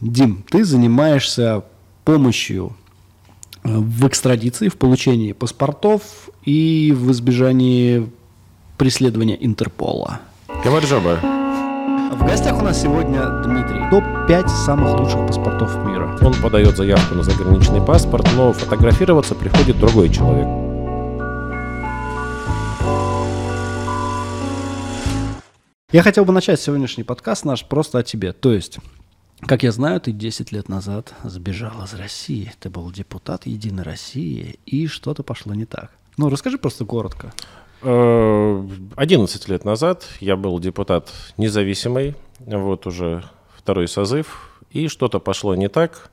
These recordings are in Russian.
Дим, ты занимаешься помощью э, в экстрадиции, в получении паспортов и в избежании преследования Интерпола. Говори, Жоба. В гостях у нас сегодня Дмитрий. Топ-5 самых лучших паспортов мира. Он подает заявку на заграничный паспорт, но фотографироваться приходит другой человек. Я хотел бы начать сегодняшний подкаст наш просто о тебе. То есть, как я знаю, ты 10 лет назад сбежал из России. Ты был депутат Единой России, и что-то пошло не так. Ну, расскажи просто коротко. 11 э, лет назад я был депутат независимый, вот уже второй созыв, и что-то пошло не так.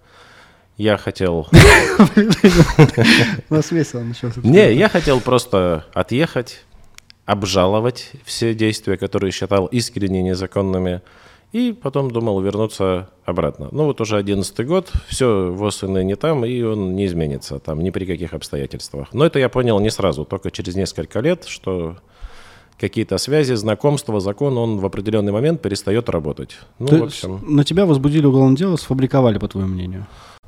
Я хотел... У нас весело начался. Не, я хотел просто отъехать, обжаловать все действия, которые считал искренне незаконными, и потом думал вернуться обратно. Ну вот уже одиннадцатый год, все ВОЗ и не там, и он не изменится там ни при каких обстоятельствах. Но это я понял не сразу, только через несколько лет, что какие-то связи, знакомства, закон, он в определенный момент перестает работать. Ну, То в общем... На тебя возбудили уголовное дело, сфабриковали, по твоему мнению?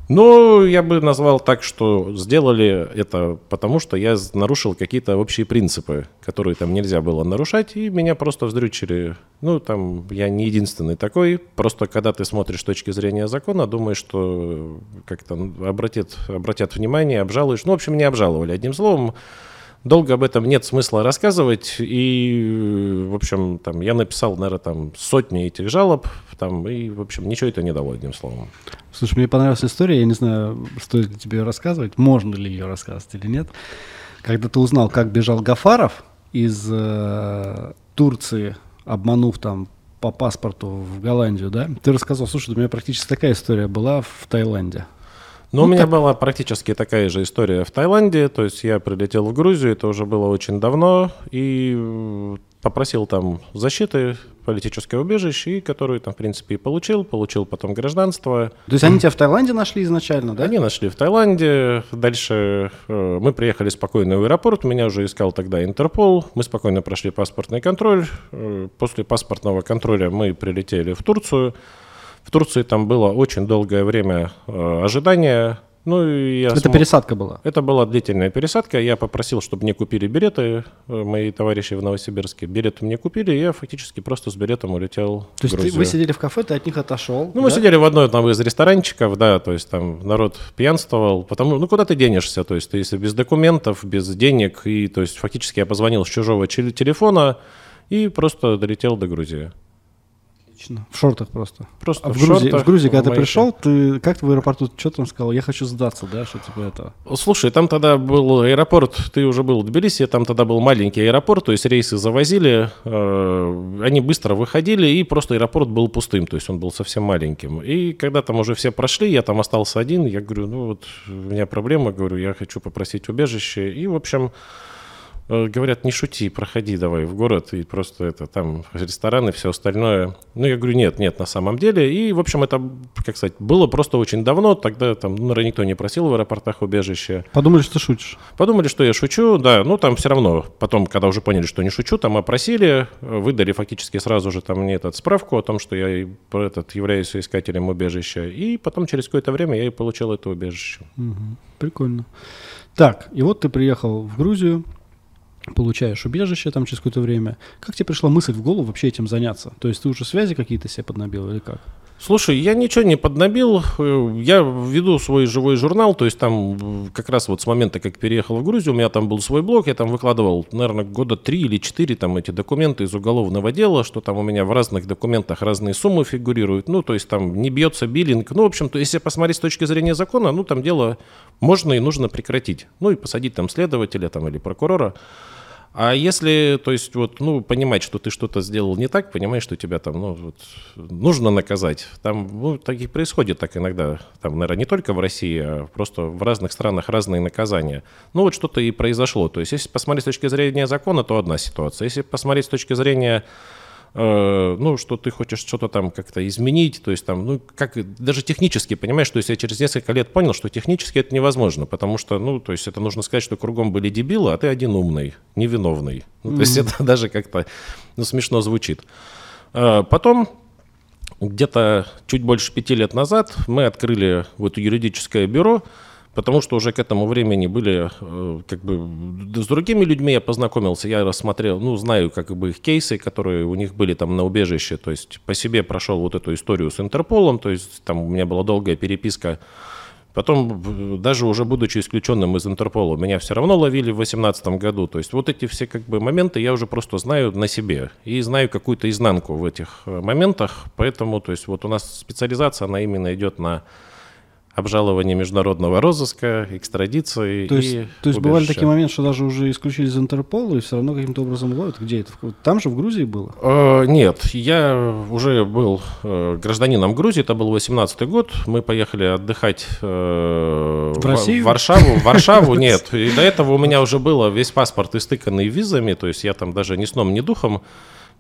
Ну, я бы назвал так, что сделали это потому, что я нарушил какие-то общие принципы, которые там нельзя было нарушать, и меня просто вздрючили. Ну, там, я не единственный такой. Просто когда ты смотришь с точки зрения закона, думаешь, что как-то обратят, обратят внимание, обжалуешь. Ну, в общем, не обжаловали. Одним словом, Долго об этом нет смысла рассказывать, и, в общем, там, я написал, наверное, там, сотни этих жалоб, там, и, в общем, ничего это не дало, одним словом. Слушай, мне понравилась история, я не знаю, стоит ли тебе ее рассказывать, можно ли ее рассказывать или нет. Когда ты узнал, как бежал Гафаров из э, Турции, обманув там по паспорту в Голландию, да, ты рассказал, слушай, у меня практически такая история была в Таиланде. Ну, ну, у меня так... была практически такая же история в Таиланде. То есть я прилетел в Грузию, это уже было очень давно, и попросил там защиты, политическое убежище, и которую там, в принципе, и получил. Получил потом гражданство. То есть они тебя в Таиланде нашли изначально, да? Они нашли в Таиланде. Дальше э, мы приехали спокойно в аэропорт. Меня уже искал тогда Интерпол. Мы спокойно прошли паспортный контроль. Э, после паспортного контроля мы прилетели в Турцию. В Турции там было очень долгое время э, ожидания. Ну, и я Это смог... пересадка была? Это была длительная пересадка. Я попросил, чтобы мне купили билеты, э, мои товарищи в Новосибирске. Билеты мне купили, и я фактически просто с билетом улетел То есть ты, вы сидели в кафе, ты от них отошел? Ну, да? мы сидели в одной там, из ресторанчиков, да, то есть там народ пьянствовал. Потому, ну, куда ты денешься? То есть ты если без документов, без денег, и то есть фактически я позвонил с чужого телефона и просто долетел до Грузии. Отлично. В шортах просто. Просто а в, в Грузии, шортах, в Грузии, когда ты пришел, ты как ты в аэропорту что там сказал? Я хочу сдаться, да, что типа это. Слушай, там тогда был аэропорт, ты уже был в Тбилиси, там тогда был маленький аэропорт, то есть рейсы завозили, э, они быстро выходили, и просто аэропорт был пустым, то есть он был совсем маленьким. И когда там уже все прошли, я там остался один, я говорю, ну вот у меня проблема, говорю, я хочу попросить убежище, и в общем говорят, не шути, проходи давай в город, и просто это, там рестораны, все остальное. Ну, я говорю, нет, нет, на самом деле. И, в общем, это, как сказать, было просто очень давно, тогда там, ну, никто не просил в аэропортах убежище. Подумали, что ты шутишь? Подумали, что я шучу, да, ну, там все равно, потом, когда уже поняли, что не шучу, там опросили, выдали фактически сразу же там мне этот справку о том, что я этот, являюсь искателем убежища, и потом через какое-то время я и получил это убежище. Угу, прикольно. Так, и вот ты приехал в Грузию, получаешь убежище там через какое-то время. Как тебе пришла мысль в голову вообще этим заняться? То есть ты уже связи какие-то себе поднабил или как? Слушай, я ничего не поднабил. Я веду свой живой журнал, то есть там как раз вот с момента, как переехал в Грузию, у меня там был свой блог, я там выкладывал, наверное, года три или четыре там эти документы из уголовного дела, что там у меня в разных документах разные суммы фигурируют, ну, то есть там не бьется биллинг. Ну, в общем, то если посмотреть с точки зрения закона, ну, там дело можно и нужно прекратить. Ну, и посадить там следователя там или прокурора. А если, то есть, вот, ну, понимать, что ты что-то сделал не так, понимаешь, что тебя там, ну, вот, нужно наказать. Там, ну, так и происходит так иногда. Там, наверное, не только в России, а просто в разных странах разные наказания. Ну, вот что-то и произошло. То есть, если посмотреть с точки зрения закона, то одна ситуация. Если посмотреть с точки зрения Э, ну, что ты хочешь что-то там как-то изменить, то есть там, ну, как даже технически, понимаешь, то есть я через несколько лет понял, что технически это невозможно, потому что, ну, то есть это нужно сказать, что кругом были дебилы, а ты один умный, невиновный. Ну, то есть это даже как-то, ну, смешно звучит. Э, потом где-то чуть больше пяти лет назад мы открыли вот юридическое бюро, потому что уже к этому времени были, э, как бы, с другими людьми я познакомился, я рассмотрел, ну, знаю, как бы, их кейсы, которые у них были там на убежище, то есть по себе прошел вот эту историю с Интерполом, то есть там у меня была долгая переписка Потом, даже уже будучи исключенным из Интерпола, меня все равно ловили в 2018 году. То есть вот эти все как бы моменты я уже просто знаю на себе. И знаю какую-то изнанку в этих э, моментах. Поэтому, то есть вот у нас специализация, она именно идет на обжалования международного розыска, экстрадиции то есть, и То есть бывали такие моменты, что даже уже исключили из Интерпола и все равно каким-то образом ловят? Где это? Там же, в Грузии было? Э, нет, я уже был э, гражданином Грузии, это был 18 год, мы поехали отдыхать э, в, Россию? в Варшаву. В Варшаву нет, и до этого у меня уже было весь паспорт истыканный визами, то есть я там даже ни сном, ни духом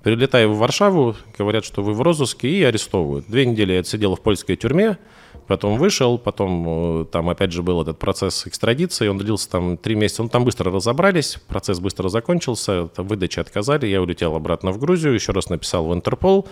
Прилетаю в Варшаву, говорят, что вы в розыске, и арестовывают. Две недели я отсидел в польской тюрьме, потом вышел, потом э, там опять же был этот процесс экстрадиции, он длился там три месяца, ну там быстро разобрались, процесс быстро закончился, выдачи отказали, я улетел обратно в Грузию, еще раз написал в Интерпол,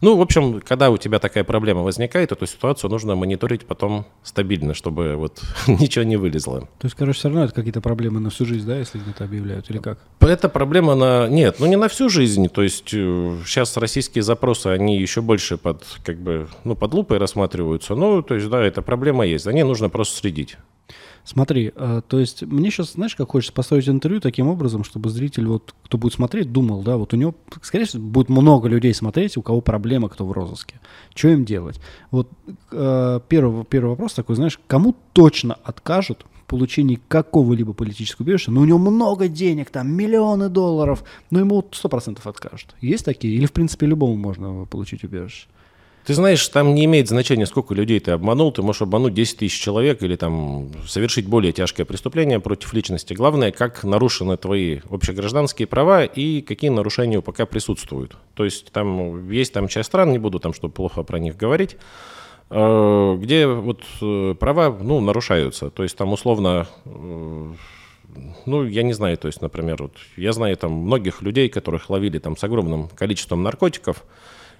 ну, в общем, когда у тебя такая проблема возникает, эту ситуацию нужно мониторить потом стабильно, чтобы вот ничего не вылезло. То есть, короче, все равно это какие-то проблемы на всю жизнь, да, если где-то объявляют, или как? Это проблема на... Нет, ну не на всю жизнь. То есть сейчас э, российские запросы, они еще больше под, как бы, ну, под лупой рассматриваются. Ну, то есть, да, эта проблема есть. За ней нужно просто следить. Смотри, э, то есть мне сейчас, знаешь, как хочется построить интервью таким образом, чтобы зритель, вот, кто будет смотреть, думал, да, вот у него, скорее всего, будет много людей смотреть, у кого проблема, кто в розыске. Что им делать? Вот э, первый, первый вопрос такой, знаешь, кому точно откажут в получении какого-либо политического убежища, но у него много денег, там, миллионы долларов, но ему сто процентов откажут. Есть такие? Или, в принципе, любому можно получить убежище? Ты знаешь, там не имеет значения, сколько людей ты обманул. Ты можешь обмануть 10 тысяч человек или там совершить более тяжкое преступление против личности. Главное, как нарушены твои общегражданские права и какие нарушения пока присутствуют. То есть там есть там часть стран, не буду там, чтобы плохо про них говорить, э, где вот э, права, ну, нарушаются. То есть там условно э, ну, я не знаю, то есть, например, вот я знаю там многих людей, которых ловили там с огромным количеством наркотиков,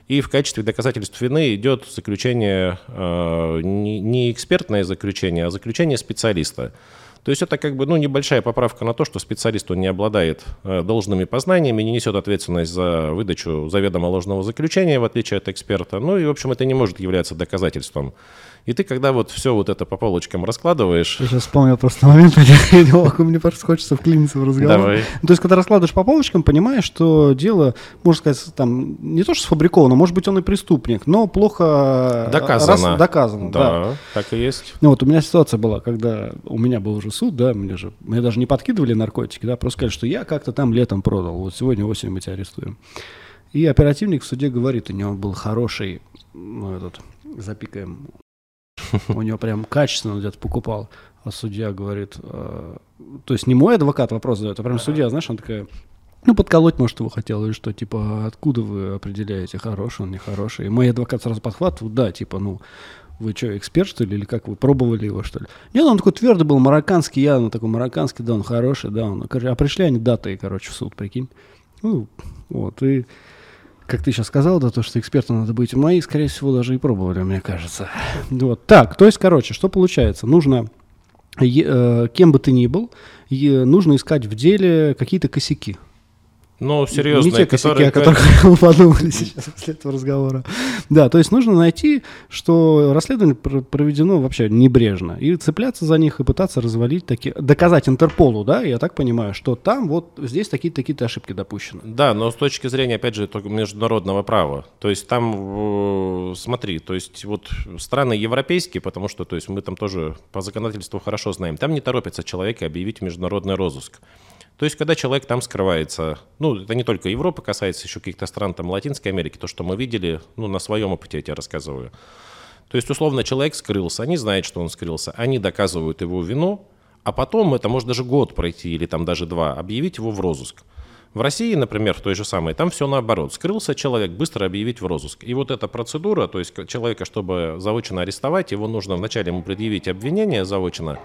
и в качестве доказательств вины идет заключение, э, не экспертное заключение, а заключение специалиста. То есть это как бы ну, небольшая поправка на то, что специалист он не обладает э, должными познаниями, не несет ответственность за выдачу заведомо ложного заключения, в отличие от эксперта. Ну и, в общем, это не может являться доказательством. И ты, когда вот все вот это по полочкам раскладываешь... Я сейчас вспомнил просто момент, я не могу, мне просто хочется вклиниться в разговор. Давай. То есть, когда раскладываешь по полочкам, понимаешь, что дело, можно сказать, там, не то что сфабриковано, может быть, он и преступник, но плохо... Доказано. Раз, доказано, да, да. так и есть. Ну вот у меня ситуация была, когда у меня был уже суд, да, мне же, мне даже не подкидывали наркотики, да, просто сказали, что я как-то там летом продал, вот сегодня осенью мы тебя арестуем. И оперативник в суде говорит, у него был хороший, ну, этот, запикаем, у него прям качественно где-то покупал. А судья говорит, э, то есть не мой адвокат вопрос задает, а прям судья, знаешь, он такая, ну, подколоть, может, его хотел, или что, типа, откуда вы определяете, хороший он, нехороший? И мой адвокат сразу подхватывает, да, типа, ну, вы что, эксперт, что ли, или как вы пробовали его, что ли? Нет, он такой твердый был, марокканский, я, ну, такой марокканский, да, он хороший, да, он, а пришли они даты, короче, в суд, прикинь. Ну, вот, и как ты сейчас сказал, да, то, что экспертом надо быть, мои, скорее всего, даже и пробовали, мне кажется. Вот. Так, то есть, короче, что получается? Нужно, э, кем бы ты ни был, нужно искать в деле какие-то косяки. Ну, серьезно. Не те косяки, о которых мы подумали сейчас после этого разговора. Да, то есть нужно найти, что расследование проведено вообще небрежно, и цепляться за них, и пытаться развалить такие... Доказать Интерполу, да, я так понимаю, что там вот здесь такие-то такие ошибки допущены. Да, но с точки зрения, опять же, только международного права. То есть там, смотри, то есть вот страны европейские, потому что, то есть мы там тоже по законодательству хорошо знаем, там не торопится человека объявить международный розыск. То есть, когда человек там скрывается, ну, это не только Европа касается, еще каких-то стран там Латинской Америки, то, что мы видели, ну, на своем опыте я тебе рассказываю. То есть, условно, человек скрылся, они знают, что он скрылся, они доказывают его вину, а потом, это может даже год пройти или там даже два, объявить его в розыск. В России, например, в той же самой, там все наоборот. Скрылся человек, быстро объявить в розыск. И вот эта процедура, то есть человека, чтобы заочно арестовать, его нужно вначале ему предъявить обвинение заочно,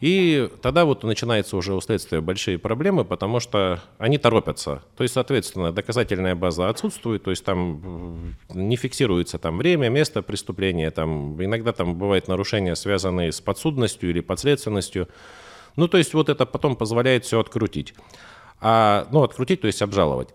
И тогда вот начинаются уже у следствия большие проблемы, потому что они торопятся. То есть, соответственно, доказательная база отсутствует, то есть там не фиксируется там время, место преступления, там иногда там бывают нарушения, связанные с подсудностью или подследственностью. Ну, то есть вот это потом позволяет все открутить. А, ну, открутить, то есть обжаловать.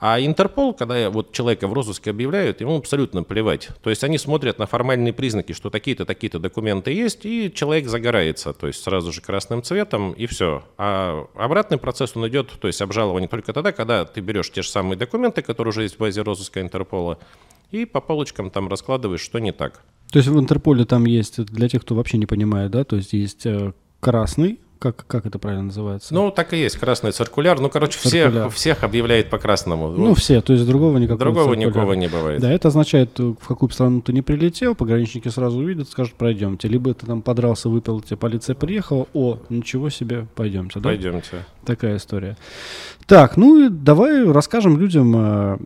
А Интерпол, когда вот человека в розыске объявляют, ему абсолютно плевать. То есть они смотрят на формальные признаки, что такие-то, такие-то документы есть, и человек загорается, то есть сразу же красным цветом, и все. А обратный процесс, он идет, то есть обжалование только тогда, когда ты берешь те же самые документы, которые уже есть в базе розыска Интерпола, и по полочкам там раскладываешь, что не так. То есть в Интерполе там есть, для тех, кто вообще не понимает, да, то есть есть э, красный, как, как это правильно называется? Ну, так и есть, красный циркуляр. Ну, короче, циркуляр. всех, всех объявляет по красному. Ну, вот. все, то есть другого никакого Другого циркуляра. никого не бывает. Да, это означает, в какую страну ты не прилетел, пограничники сразу увидят, скажут, пройдемте. Либо ты там подрался, выпил, тебе полиция приехала, о, ничего себе, пойдемте, да? Пойдемте. Такая история. Так, ну и давай расскажем людям, э,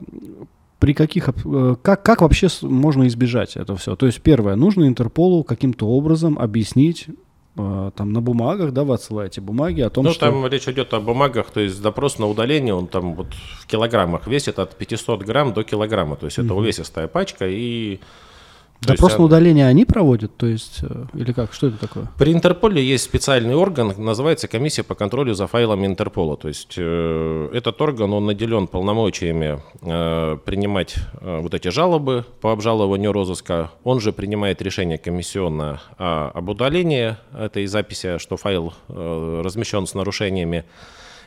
при каких, э, как, как вообще можно избежать это все? То есть, первое, нужно Интерполу каким-то образом объяснить, Э, там на бумагах, да, вы отсылаете бумаги о том, ну, что... Ну, там речь идет о бумагах, то есть запрос на удаление, он там вот в килограммах весит от 500 грамм до килограмма, то есть это увесистая пачка, и Допрос есть, на удаление они проводят, то есть, э, или как, что это такое? При Интерполе есть специальный орган, называется комиссия по контролю за файлами Интерпола. То есть э, этот орган, он наделен полномочиями э, принимать э, вот эти жалобы по обжалованию розыска. Он же принимает решение комиссионно э, об удалении этой записи, что файл э, размещен с нарушениями.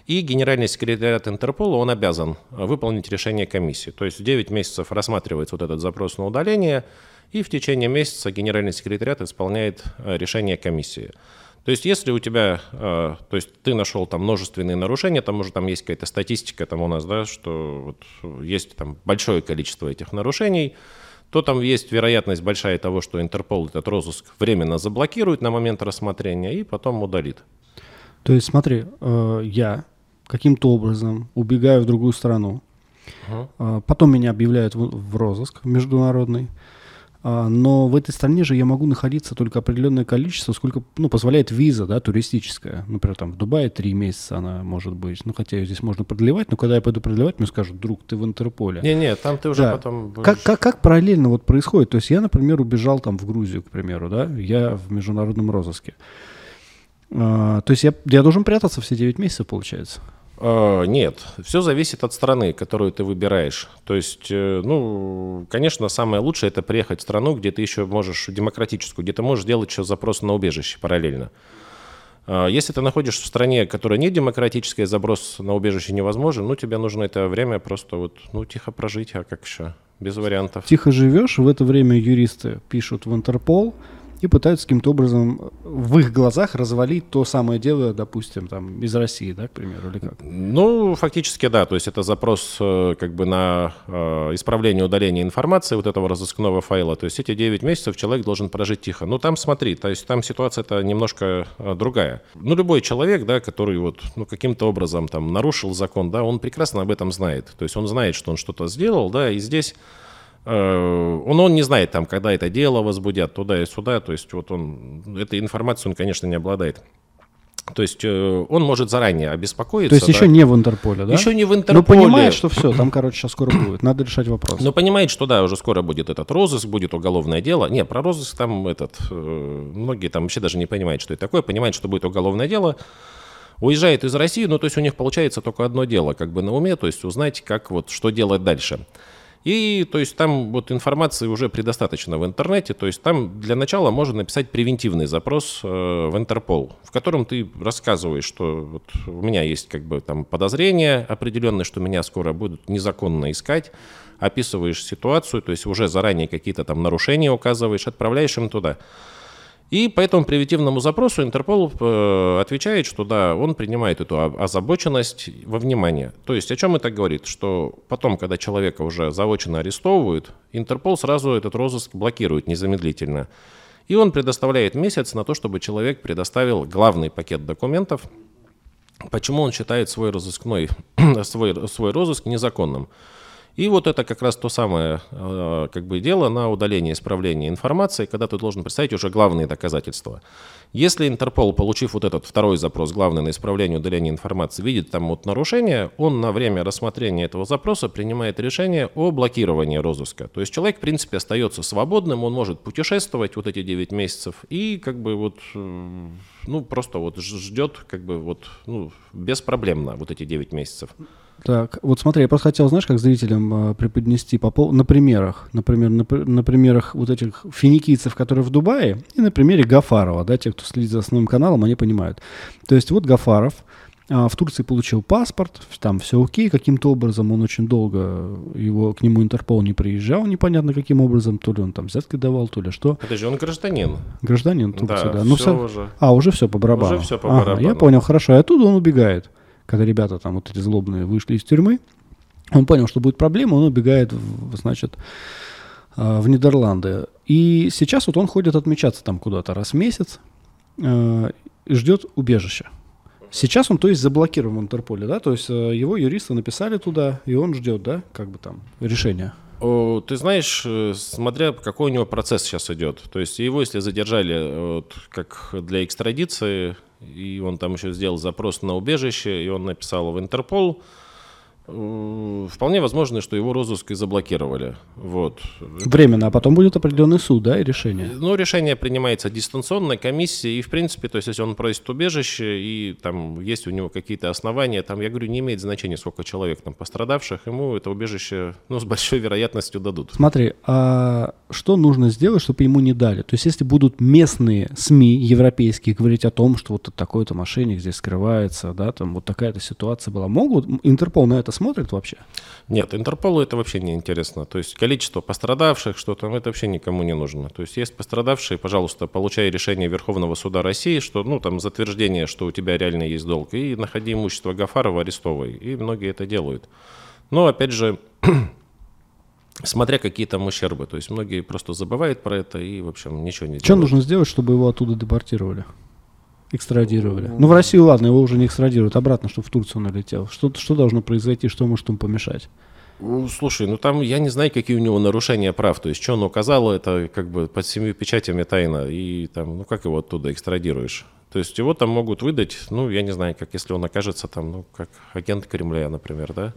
И генеральный секретариат Интерпола, он обязан выполнить решение комиссии. То есть в 9 месяцев рассматривается вот этот запрос на удаление – и в течение месяца генеральный секретариат исполняет э, решение комиссии. То есть, если у тебя, э, то есть ты нашел там множественные нарушения, там уже там есть какая-то статистика там у нас, да, что вот есть там большое количество этих нарушений, то там есть вероятность большая того, что Интерпол этот розыск временно заблокирует на момент рассмотрения и потом удалит. То есть, смотри, э, я каким-то образом убегаю в другую страну, угу. потом меня объявляют в розыск международный, но в этой стране же я могу находиться только определенное количество, сколько ну, позволяет виза да, туристическая. Например, там в Дубае три месяца она может быть. Ну, хотя ее здесь можно продлевать, но когда я пойду продлевать, мне скажут, друг, ты в Интерполе. Не-не, там ты уже да. потом... Как, как, как параллельно вот происходит? То есть я, например, убежал там в Грузию, к примеру, да, я в международном розыске. А, то есть я, я должен прятаться все 9 месяцев, получается? А, нет, все зависит от страны, которую ты выбираешь. То есть, э, ну, конечно, самое лучшее это приехать в страну, где ты еще можешь демократическую, где ты можешь делать еще запрос на убежище параллельно. А, если ты находишься в стране, которая не демократическая, заброс на убежище невозможен, ну, тебе нужно это время просто вот, ну, тихо прожить, а как еще? Без вариантов. Тихо живешь, в это время юристы пишут в Интерпол, и пытаются каким-то образом в их глазах развалить то самое дело, допустим, там, из России, да, к примеру, или как? Ну, фактически, да, то есть это запрос э, как бы на э, исправление удаления информации вот этого разыскного файла, то есть эти 9 месяцев человек должен прожить тихо. Ну, там смотри, то есть там ситуация-то немножко э, другая. Ну, любой человек, да, который вот, ну, каким-то образом там нарушил закон, да, он прекрасно об этом знает, то есть он знает, что он что-то сделал, да, и здесь Э, он, он не знает, там, когда это дело возбудят, туда и сюда. То есть вот он, этой информацией он, конечно, не обладает. То есть э, он может заранее обеспокоиться. То есть да? еще не в Интерполе, да? Еще не в Интерполе. Но понимает, что все, там, короче, сейчас скоро будет. Надо решать вопрос. Но понимает, что да, уже скоро будет этот розыск, будет уголовное дело. Не, про розыск там этот, э, многие там вообще даже не понимают, что это такое. Понимают, что будет уголовное дело. Уезжает из России, ну то есть у них получается только одно дело, как бы на уме, то есть узнать, как вот, что делать дальше. И то есть там вот информации уже предостаточно в интернете. То есть там для начала можно написать превентивный запрос э, в Интерпол, в котором ты рассказываешь, что вот у меня есть как бы там подозрение определенное, что меня скоро будут незаконно искать, описываешь ситуацию, то есть уже заранее какие-то там нарушения указываешь, отправляешь им туда. И по этому превентивному запросу Интерпол э, отвечает, что да, он принимает эту озабоченность во внимание. То есть о чем это говорит? Что потом, когда человека уже заочно арестовывают, Интерпол сразу этот розыск блокирует незамедлительно. И он предоставляет месяц на то, чтобы человек предоставил главный пакет документов, почему он считает свой розыскной, свой, свой розыск незаконным. И вот это как раз то самое э, как бы дело на удаление, исправление информации, когда ты должен представить уже главные доказательства. Если Интерпол, получив вот этот второй запрос, главный на исправление удаления информации, видит там вот нарушение, он на время рассмотрения этого запроса принимает решение о блокировании розыска. То есть человек, в принципе, остается свободным, он может путешествовать вот эти 9 месяцев и как бы вот, э, ну, просто вот ждет как бы вот, ну, беспроблемно вот эти 9 месяцев. Так, вот смотри, я просто хотел, знаешь, как зрителям э, преподнести по пол... на примерах, например, на, на примерах вот этих финикийцев, которые в Дубае, и на примере Гафарова, да, те, кто следит за основным каналом, они понимают. То есть вот Гафаров э, в Турции получил паспорт, там все окей, каким-то образом он очень долго, его, к нему Интерпол не приезжал, непонятно каким образом, то ли он там взятки давал, то ли что. Подожди, он гражданин. Гражданин Турции, да. Да, Ну, все всё- уже. А, уже все по барабану. Уже всё по барабану. Я понял, хорошо. И оттуда он убегает. Когда ребята там вот эти злобные вышли из тюрьмы, он понял, что будет проблема, он убегает, в, значит, а, в Нидерланды. И сейчас вот он ходит отмечаться там куда-то раз в месяц и ждет убежища. Сейчас он, то есть, заблокирован в Интерполе, да? То есть э, его юристы написали туда, и он ждет, да, как бы там, решения. Ты знаешь, э, смотря какой у него процесс сейчас идет. То есть его, если задержали э, вот, как для экстрадиции, и он там еще сделал запрос на убежище, и он написал в Интерпол, вполне возможно, что его розыск и заблокировали. Вот. Временно, а потом будет определенный суд, да, и решение. Ну, решение принимается дистанционной комиссией, и, в принципе, то есть, если он просит убежище, и там есть у него какие-то основания, там, я говорю, не имеет значения, сколько человек там пострадавших, ему это убежище, ну, с большой вероятностью дадут. Смотри, а что нужно сделать, чтобы ему не дали? То есть, если будут местные СМИ европейские говорить о том, что вот такой-то мошенник здесь скрывается, да, там вот такая-то ситуация была, могут? Интерпол на это смотрит вообще? Нет, Интерполу это вообще не интересно. То есть количество пострадавших, что там, это вообще никому не нужно. То есть есть пострадавшие, пожалуйста, получай решение Верховного суда России, что, ну, там, затверждение, что у тебя реально есть долг, и находи имущество Гафарова, арестовывай. И многие это делают. Но, опять же, смотря какие там ущербы. То есть многие просто забывают про это и, в общем, ничего не Что делают. нужно сделать, чтобы его оттуда депортировали? Экстрадировали. Ну, в Россию, ладно, его уже не экстрадируют, обратно, чтобы в Турцию налетел. Что, что должно произойти, что может ему помешать? Ну, Слушай, ну там я не знаю, какие у него нарушения прав. То есть, что он указал, это как бы под семью печатями тайна. И там, ну как его оттуда экстрадируешь? То есть его там могут выдать, ну, я не знаю, как если он окажется там, ну, как агент Кремля, например, да?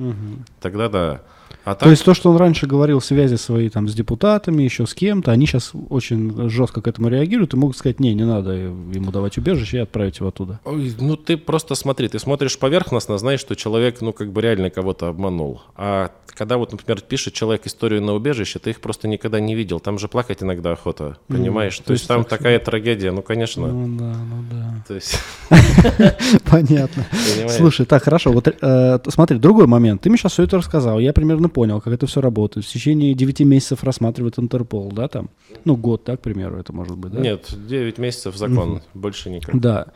Тогда да. А То есть то, что он раньше говорил, связи свои там с депутатами, еще с кем-то, они сейчас очень жестко к этому реагируют и могут сказать, не, не надо ему давать убежище и отправить его оттуда. Ой, ну ты просто смотри, ты смотришь поверхностно, знаешь, что человек, ну, как бы реально кого-то обманул. А когда вот, например, пишет человек историю на убежище, ты их просто никогда не видел. Там же плакать иногда охота, понимаешь? то То есть есть там так такая трагедия, ну, конечно. Ну да, ну да. То есть, Понятно. Слушай, так, хорошо. Вот э, смотри, другой момент. Ты мне сейчас все это рассказал. Я примерно понял, как это все работает. В течение 9 месяцев рассматривает Интерпол, да, там? Ну, год, да, к примеру, это может быть, да? Нет, 9 месяцев закон, больше никак. Да.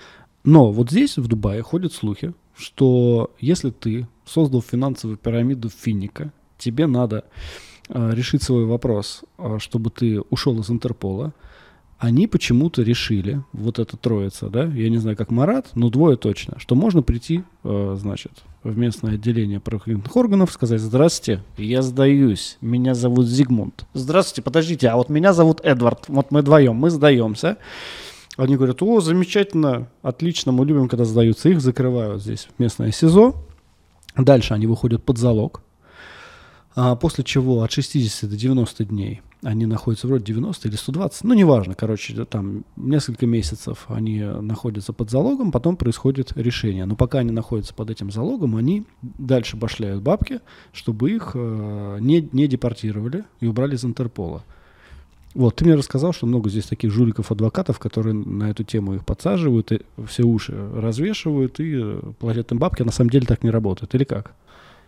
Но вот здесь, в Дубае, ходят слухи, что если ты создал финансовую пирамиду Финика, тебе надо э, решить свой вопрос, э, чтобы ты ушел из Интерпола. Они почему-то решили, вот эта троица, да, я не знаю, как Марат, но двое точно, что можно прийти, э, значит, в местное отделение правоохранительных органов, сказать, здравствуйте, я сдаюсь, меня зовут Зигмунд. Здравствуйте, подождите, а вот меня зовут Эдвард, вот мы вдвоем, мы сдаемся. Они говорят, о, замечательно, отлично, мы любим, когда сдаются. Их закрывают здесь в местное СИЗО. Дальше они выходят под залог. А после чего от 60 до 90 дней они находятся вроде 90 или 120, ну неважно, короче, там несколько месяцев они находятся под залогом, потом происходит решение. Но пока они находятся под этим залогом, они дальше башляют бабки, чтобы их э, не, не депортировали и убрали из Интерпола. Вот, ты мне рассказал, что много здесь таких жуликов-адвокатов, которые на эту тему их подсаживают, и все уши развешивают и э, платят им бабки, а на самом деле так не работает. Или как?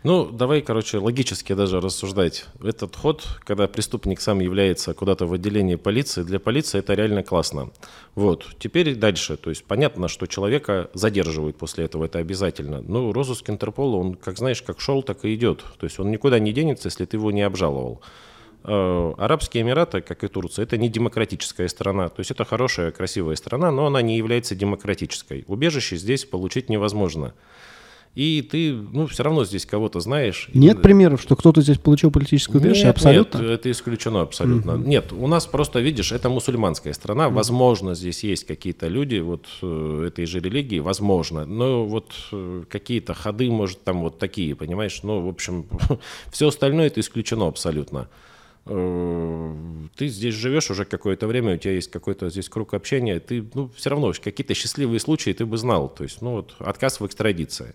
Ну, давай, короче, логически даже рассуждать. Этот ход, когда преступник сам является куда-то в отделении полиции, для полиции это реально классно. Вот, теперь дальше. То есть понятно, что человека задерживают после этого, это обязательно. Ну, розыск Интерпола, он, как знаешь, как шел, так и идет. То есть он никуда не денется, если ты его не обжаловал. Э, Арабские Эмираты, как и Турция, это не демократическая страна. То есть это хорошая, красивая страна, но она не является демократической. Убежище здесь получить невозможно. И ты, ну, все равно здесь кого-то знаешь. Нет примеров, что кто-то здесь получил политическое убежище? Нет, абсолютно? Нет, это исключено абсолютно. Угу. Нет, у нас просто, видишь, это мусульманская страна. Угу. Возможно, здесь есть какие-то люди вот э, этой же религии, возможно. Но вот э, какие-то ходы, может, там вот такие, понимаешь? Ну, в общем, все остальное это исключено абсолютно. Э, ты здесь живешь уже какое-то время, у тебя есть какой-то здесь круг общения, ты, ну, все равно какие-то счастливые случаи ты бы знал. То есть, ну, вот отказ в экстрадиции.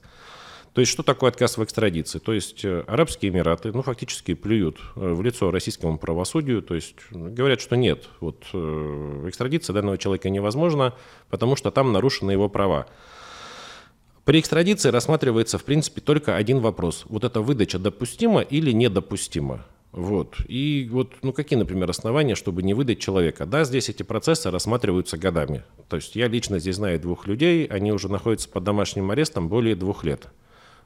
То есть, что такое отказ в экстрадиции? То есть, э, Арабские Эмираты, ну, фактически плюют э, в лицо российскому правосудию, то есть, говорят, что нет, вот экстрадиция данного человека невозможна, потому что там нарушены его права. При экстрадиции рассматривается, в принципе, только один вопрос. Вот эта выдача допустима или недопустима? Вот. И вот, ну, какие, например, основания, чтобы не выдать человека? Да, здесь эти процессы рассматриваются годами. То есть я лично здесь знаю двух людей, они уже находятся под домашним арестом более двух лет.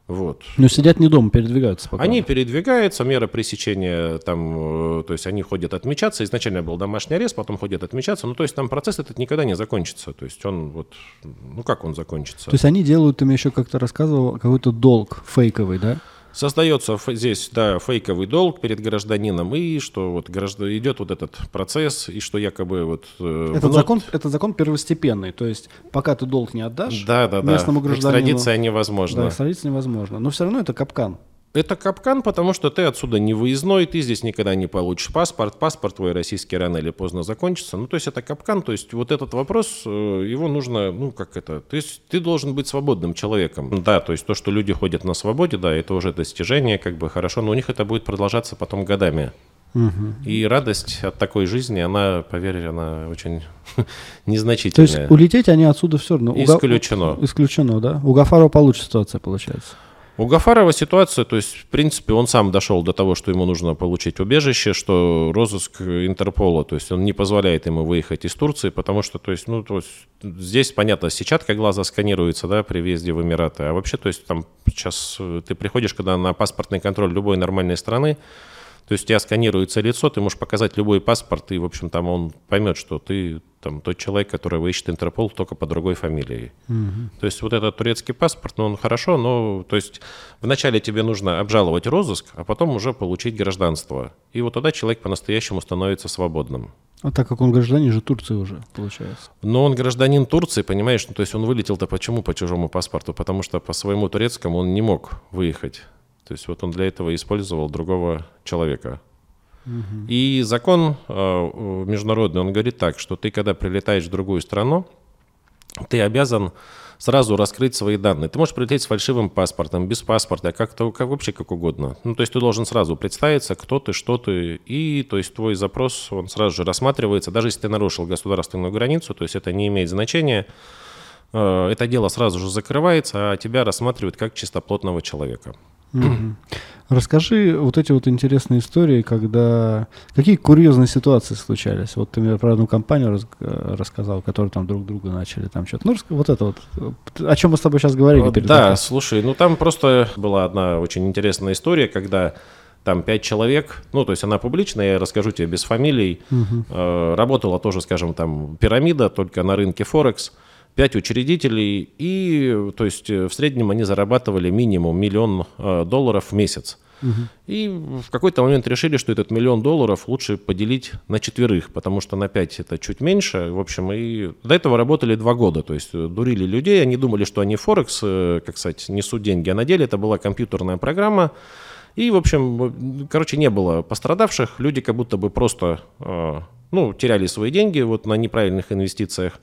Вот. Но сидят не дома, передвигаются пока. Они передвигаются, мера пресечения там, э, то есть они ходят отмечаться. Изначально был домашний арест, потом ходят отмечаться. Ну, то есть там процесс этот никогда не закончится. То есть он вот, ну как он закончится? То есть они делают, ты мне еще как-то рассказывал, какой-то долг фейковый, да? Создается здесь да, фейковый долг перед гражданином, и что вот граждан, идет вот этот процесс, и что якобы вот... Э, этот, внут... закон, этот закон первостепенный, то есть пока ты долг не отдашь да, да, местному да. гражданину... Экстрадиция невозможна. Да, экстрадиция невозможна. Но все равно это капкан. Это капкан, потому что ты отсюда не выездной, ты здесь никогда не получишь паспорт, паспорт твой российский рано или поздно закончится. Ну, то есть это капкан, то есть вот этот вопрос, э, его нужно, ну, как это, то есть ты должен быть свободным человеком. Да, то есть то, что люди ходят на свободе, да, это уже достижение, как бы хорошо, но у них это будет продолжаться потом годами. Угу. И радость от такой жизни, она, поверь, она очень незначительная. То есть улететь они отсюда все равно? Исключено. Исключено, да? У Гафарова получше ситуация получается. У Гафарова ситуация, то есть, в принципе, он сам дошел до того, что ему нужно получить убежище, что розыск Интерпола, то есть он не позволяет ему выехать из Турции, потому что, то есть, ну, то есть, здесь, понятно, сетчатка глаза сканируется, да, при въезде в Эмираты, а вообще, то есть, там сейчас э, ты приходишь, когда на паспортный контроль любой нормальной страны, то есть у тебя сканируется лицо, ты можешь показать любой паспорт, и, в общем, там он поймет, что ты там тот человек, которого ищет Интерпол, только по другой фамилии. Угу. То есть вот этот турецкий паспорт, ну, он хорошо, но, то есть вначале тебе нужно обжаловать розыск, а потом уже получить гражданство. И вот тогда человек по-настоящему становится свободным. А так как он гражданин же Турции уже, получается. Но он гражданин Турции, понимаешь, ну, то есть он вылетел-то почему по чужому паспорту? Потому что по своему турецкому он не мог выехать. То есть вот он для этого использовал другого человека. Угу. И закон э, международный, он говорит так, что ты, когда прилетаешь в другую страну, ты обязан сразу раскрыть свои данные. Ты можешь прилететь с фальшивым паспортом, без паспорта, как-то как, вообще как угодно. Ну, то есть ты должен сразу представиться, кто ты, что ты, и то есть твой запрос, он сразу же рассматривается, даже если ты нарушил государственную границу, то есть это не имеет значения, это дело сразу же закрывается, а тебя рассматривают как чистоплотного человека. Угу. Расскажи вот эти вот интересные истории, когда... Какие курьезные ситуации случались? Вот ты мне про одну компанию рас... рассказал, которые там друг друга начали там что-то. Ну, вот это вот. О чем мы с тобой сейчас говорили вот, перед Да, этим. слушай, ну там просто была одна очень интересная история, когда там пять человек, ну, то есть она публичная, я расскажу тебе без фамилий. Угу. Э, работала тоже, скажем, там пирамида, только на рынке Форекс. 5 учредителей, и то есть э, в среднем они зарабатывали минимум миллион э, долларов в месяц. Угу. И в какой-то момент решили, что этот миллион долларов лучше поделить на четверых, потому что на 5 это чуть меньше. В общем, и до этого работали два года, то есть э, дурили людей, они думали, что они Форекс, как сказать, несут деньги, а на деле это была компьютерная программа, и, в общем, короче, не было пострадавших, люди как будто бы просто, ну, теряли свои деньги вот на неправильных инвестициях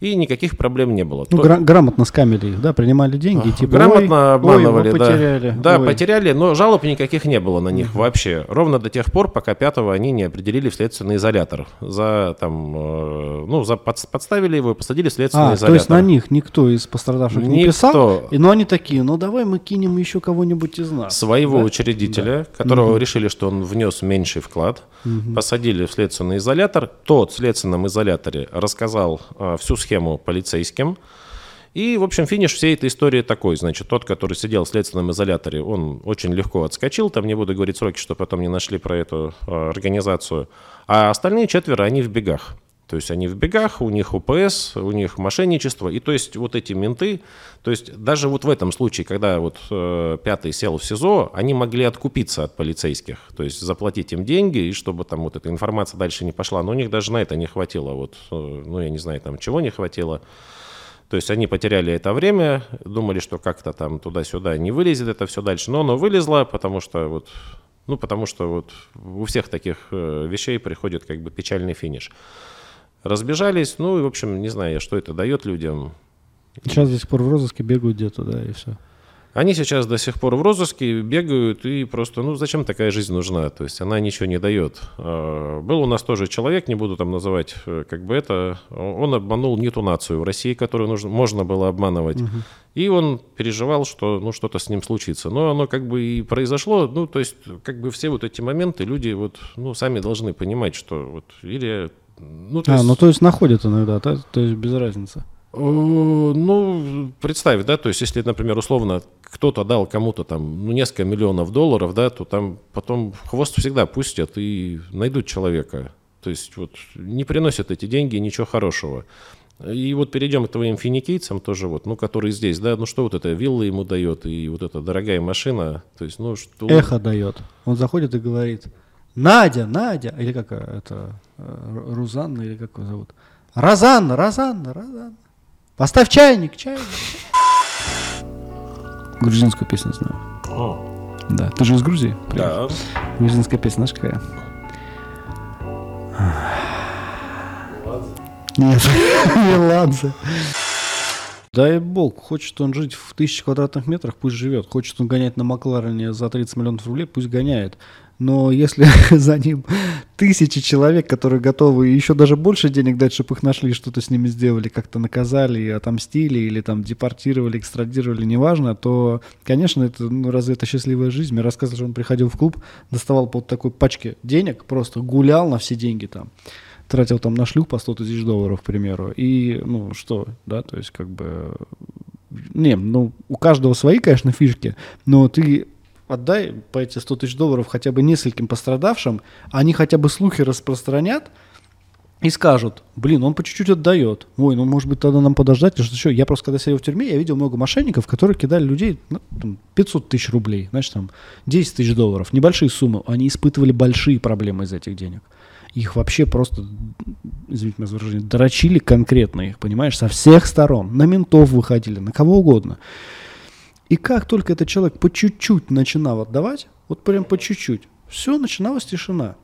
и никаких проблем не было. Ну, То... гра- грамотно скамили их, да, принимали деньги, типа, Грамотно ой, обманывали, ой, да. потеряли. Да, ой. потеряли, но жалоб никаких не было на них вообще. Ровно до тех пор, пока пятого они не определили в следственный изолятор. За, там, э, ну, за под, подставили его и посадили в следственный а, изолятор. то есть на них никто из пострадавших никто. не писал, и, но они такие, ну, давай мы кинем еще кого-нибудь из нас. Своего да? учредителя, да. которого uh-huh. решили, что он внес меньший вклад, uh-huh. посадили в следственный изолятор. Тот в следственном изоляторе рассказал э, всю схему схему полицейским. И, в общем, финиш всей этой истории такой. Значит, тот, который сидел в следственном изоляторе, он очень легко отскочил. Там не буду говорить сроки, что потом не нашли про эту э, организацию. А остальные четверо, они в бегах. То есть они в бегах, у них ОПС, у них мошенничество. И то есть вот эти менты, то есть даже вот в этом случае, когда вот э, пятый сел в СИЗО, они могли откупиться от полицейских, то есть заплатить им деньги, и чтобы там вот эта информация дальше не пошла. Но у них даже на это не хватило, вот, э, ну я не знаю там чего не хватило. То есть они потеряли это время, думали, что как-то там туда-сюда не вылезет это все дальше, но оно вылезло, потому что вот ну, потому что вот у всех таких э, вещей приходит как бы печальный финиш. Разбежались, ну и, в общем, не знаю, что это дает людям. Сейчас до сих пор в розыске бегают где-то, да, и все. Они сейчас до сих пор в розыске бегают, и просто, ну, зачем такая жизнь нужна? То есть она ничего не дает. А, был у нас тоже человек, не буду там называть, э, как бы это, он обманул не ту нацию в России, которую нужно, можно было обманывать. Угу. И он переживал, что, ну, что-то с ним случится. Но оно как бы и произошло, ну, то есть, как бы все вот эти моменты люди вот, ну, сами должны понимать, что вот или ну, то а, есть... ну то есть находят иногда, да? то есть без разницы. Ну, представь, да, то есть если, например, условно кто-то дал кому-то там ну, несколько миллионов долларов, да, то там потом хвост всегда пустят и найдут человека. То есть вот не приносят эти деньги ничего хорошего. И вот перейдем к твоим финикийцам тоже, вот, ну, которые здесь, да, ну что вот это вилла ему дает, и вот эта дорогая машина, то есть, ну что... Эхо дает. Он заходит и говорит, Надя, Надя, или как это, э, Рузанна, или как его зовут? Розанна, Розанна, Розанна. Поставь чайник, чайник. Грузинскую песню знаю. О. Да, ты же из Грузии? Да. Грузинская песня, знаешь какая? Нет, Меладзе. Дай бог, хочет он жить в тысячи квадратных метрах, пусть живет. Хочет он гонять на Макларене за 30 миллионов рублей, пусть гоняет. Но если за ним тысячи человек, которые готовы еще даже больше денег дать, чтобы их нашли, что-то с ними сделали, как-то наказали, отомстили или там депортировали, экстрадировали, неважно, то, конечно, это, ну, разве это счастливая жизнь? Мне рассказывали, что он приходил в клуб, доставал по вот такой пачке денег, просто гулял на все деньги там тратил там на шлюх по 100 тысяч долларов, к примеру, и, ну, что, да, то есть, как бы, не, ну, у каждого свои, конечно, фишки, но ты отдай по эти 100 тысяч долларов хотя бы нескольким пострадавшим, они хотя бы слухи распространят, и скажут, блин, он по чуть-чуть отдает. Ой, ну может быть тогда нам подождать, или что еще. Я просто когда сидел в тюрьме, я видел много мошенников, которые кидали людей ну, там, 500 тысяч рублей, значит там 10 тысяч долларов, небольшие суммы. Они испытывали большие проблемы из этих денег их вообще просто, извините меня за выражение, дрочили конкретно их, понимаешь, со всех сторон. На ментов выходили, на кого угодно. И как только этот человек по чуть-чуть начинал отдавать, вот прям по чуть-чуть, все, начиналась тишина.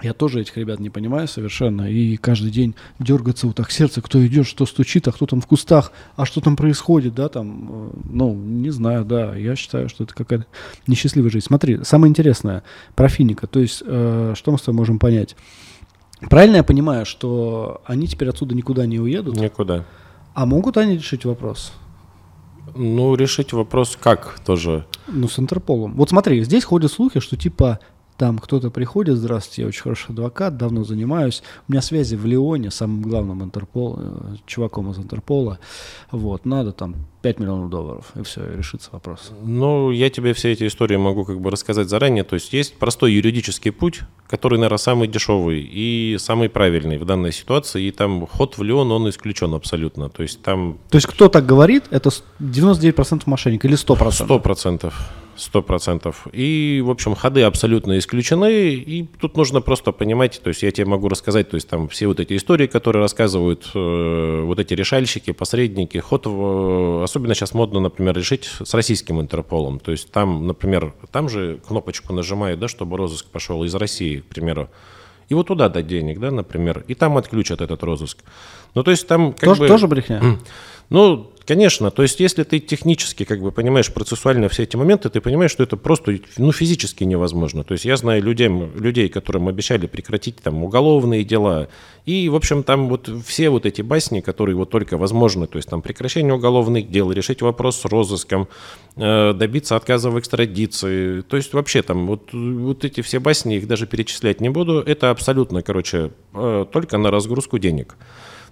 Я тоже этих ребят не понимаю совершенно. И каждый день дергаться вот так сердце, кто идет, что стучит, а кто там в кустах, а что там происходит, да, там, э, ну, не знаю, да, я считаю, что это какая-то несчастливая жизнь. Смотри, самое интересное про Финика, то есть, э, что мы с тобой можем понять? Правильно я понимаю, что они теперь отсюда никуда не уедут? Никуда. А могут они решить вопрос? Ну, решить вопрос как тоже? Ну, с Интерполом. Вот смотри, здесь ходят слухи, что типа там кто-то приходит, здравствуйте, я очень хороший адвокат, давно занимаюсь. У меня связи в Лионе, самым главным Интерпол, э, чуваком из Интерпола. Вот, надо там 5 миллионов долларов, и все, и решится вопрос. Ну, я тебе все эти истории могу как бы рассказать заранее. То есть есть простой юридический путь, который, наверное, самый дешевый и самый правильный в данной ситуации. И там ход в Лион, он исключен абсолютно. То есть там... То есть кто так говорит, это 99% мошенник или 100%? 100%. Сто процентов. И, в общем, ходы абсолютно исключены. И тут нужно просто понимать, то есть я тебе могу рассказать, то есть там все вот эти истории, которые рассказывают э, вот эти решальщики, посредники, ход, в, особенно сейчас модно, например, решить с российским Интерполом. То есть там, например, там же кнопочку нажимают, да, чтобы розыск пошел из России, к примеру. И вот туда дать денег, да, например, и там отключат этот розыск. Ну, то есть там как тоже, бы... Тоже брехня? Ну, Конечно, то есть если ты технически как бы понимаешь процессуально все эти моменты, ты понимаешь, что это просто ну, физически невозможно. То есть я знаю людей, людей, которым обещали прекратить там уголовные дела, и, в общем, там вот все вот эти басни, которые вот только возможны, то есть там прекращение уголовных дел, решить вопрос с розыском, э, добиться отказа в экстрадиции, то есть вообще там вот, вот эти все басни, их даже перечислять не буду, это абсолютно, короче, э, только на разгрузку денег.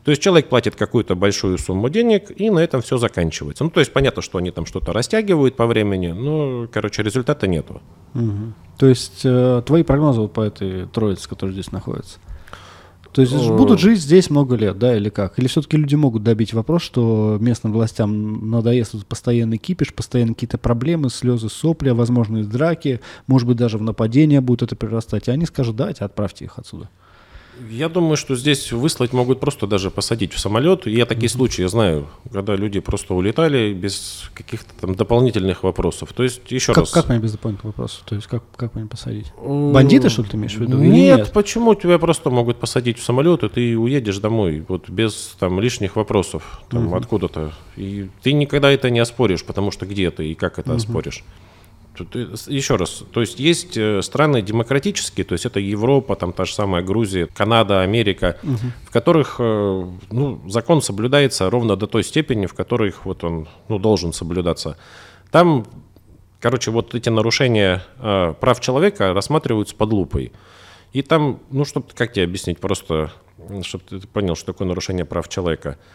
То есть человек платит какую-то большую сумму денег, и на этом все заканчивается. Ну, то есть понятно, что они там что-то растягивают по времени, но, короче, результата нету. Угу. То есть э, твои прогнозы вот по этой троице, которая здесь находится? То есть будут жить здесь много лет, да, или как? Или все-таки люди могут добить вопрос, что местным властям надоест тут постоянный кипиш, постоянно какие-то проблемы, слезы, сопли, возможные драки, может быть, даже в нападение будет это прирастать, и они скажут, давайте отправьте их отсюда. Я думаю, что здесь выслать могут просто даже посадить в самолет. Я такие mm-hmm. случаи знаю, когда люди просто улетали без каких-то там дополнительных вопросов. То есть, еще как, раз... Как мне без дополнительных вопросов? То есть, как, как мне посадить? Бандиты, что ли, ты имеешь в виду? Нет, нет, почему тебя просто могут посадить в самолет, и ты уедешь домой, вот без там лишних вопросов там, mm-hmm. откуда-то. И ты никогда это не оспоришь, потому что где ты и как это mm-hmm. оспоришь. Еще раз, то есть есть э, страны демократические, то есть это Европа, там та же самая Грузия, Канада, Америка, угу. в которых э, ну, закон соблюдается ровно до той степени, в которой вот он ну, должен соблюдаться. Там, короче, вот эти нарушения э, прав человека рассматриваются под лупой. И там, ну, чтобы, как тебе объяснить, просто, чтобы ты понял, что такое нарушение прав человека –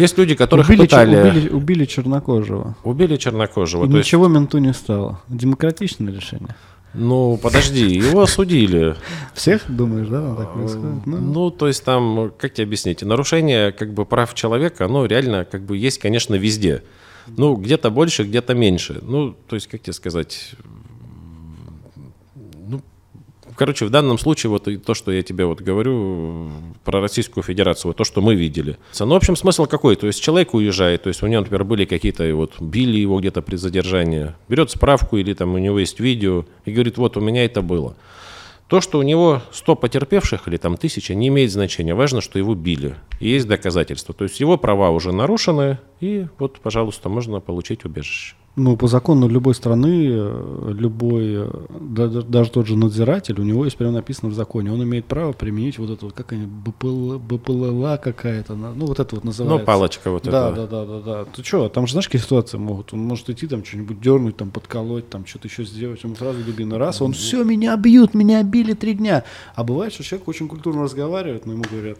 есть люди, которых убили, пытали... Убили, убили чернокожего. Убили чернокожего. И ничего есть... менту не стало. Демократичное решение. Ну, подожди, его осудили. Всех, думаешь, да, так происходит? Ну. ну, то есть там, как тебе объяснить, нарушение как бы прав человека, оно реально как бы есть, конечно, везде. Ну, где-то больше, где-то меньше. Ну, то есть, как тебе сказать, короче, в данном случае вот то, что я тебе вот говорю про Российскую Федерацию, вот то, что мы видели. Ну, в общем, смысл какой? То есть человек уезжает, то есть у него, например, были какие-то, вот, били его где-то при задержании, берет справку или там у него есть видео и говорит, вот у меня это было. То, что у него 100 потерпевших или там тысяча, не имеет значения. Важно, что его били. И есть доказательства. То есть его права уже нарушены, и вот, пожалуйста, можно получить убежище. Ну, по закону любой страны, э, любой, э, даже тот же надзиратель, у него есть прямо написано в законе, он имеет право применить вот это вот, как они, БПЛ, БПЛА какая-то, ну, вот это вот называется. Ну, палочка вот да, Да, да, да, да. Ты что, там же знаешь, какие ситуации могут? Он может идти там что-нибудь дернуть, там подколоть, там что-то еще сделать, ему сразу дубина раз, он все, меня бьют, меня били три дня. А бывает, что человек очень культурно разговаривает, но ему говорят,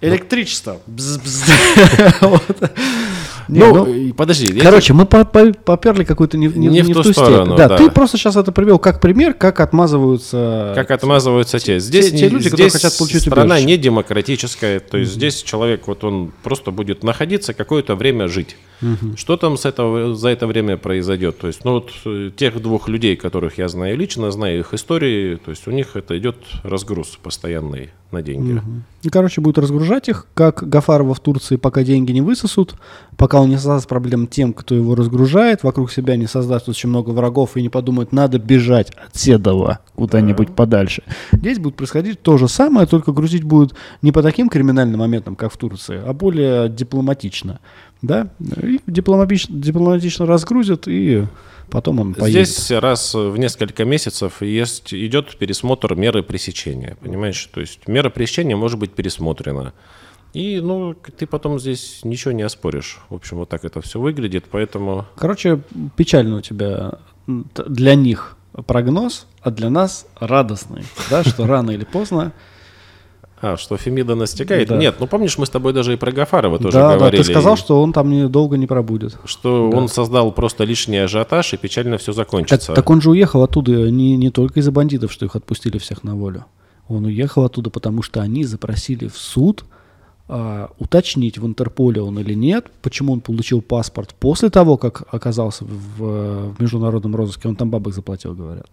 электричество. Не, ну, ну, подожди. Короче, мы поперли какую-то не, не, не, в ту сторону. Да, да, ты просто сейчас это привел как пример, как отмазываются... Как отмазываются те. Здесь, те, те люди, здесь которые хотят получить страна убежище. не демократическая, то есть mm-hmm. здесь человек, вот он просто будет находиться какое-то время жить. Mm-hmm. Что там с этого, за это время произойдет? То есть, ну вот э, тех двух людей, которых я знаю лично, знаю их истории, то есть у них это идет разгруз постоянный на деньги. Mm-hmm. И, короче, будет разгружать их, как Гафарова в Турции, пока деньги не высосут, пока он не создаст проблем тем, кто его разгружает, вокруг себя не создаст очень много врагов и не подумает, надо бежать от Седова куда-нибудь да. подальше. Здесь будет происходить то же самое, только грузить будут не по таким криминальным моментам, как в Турции, а более дипломатично. Да? И дипломатично, дипломатично разгрузят и потом он поедет. Здесь раз в несколько месяцев есть, идет пересмотр меры пресечения, понимаешь? То есть мера пресечения может быть пересмотрена. И, ну, ты потом здесь ничего не оспоришь. В общем, вот так это все выглядит, поэтому... Короче, печально у тебя для них прогноз, а для нас радостный, да, что рано или поздно а, что Фемида настигает? Да. Нет, ну помнишь, мы с тобой даже и про Гафарова тоже да, говорили. Да, ты сказал, что он там долго не пробудет. Что да. он создал просто лишний ажиотаж, и печально все закончится. Так, так он же уехал оттуда не, не только из-за бандитов, что их отпустили всех на волю. Он уехал оттуда, потому что они запросили в суд а, уточнить, в Интерполе он или нет, почему он получил паспорт после того, как оказался в, в международном розыске, он там бабок заплатил, говорят.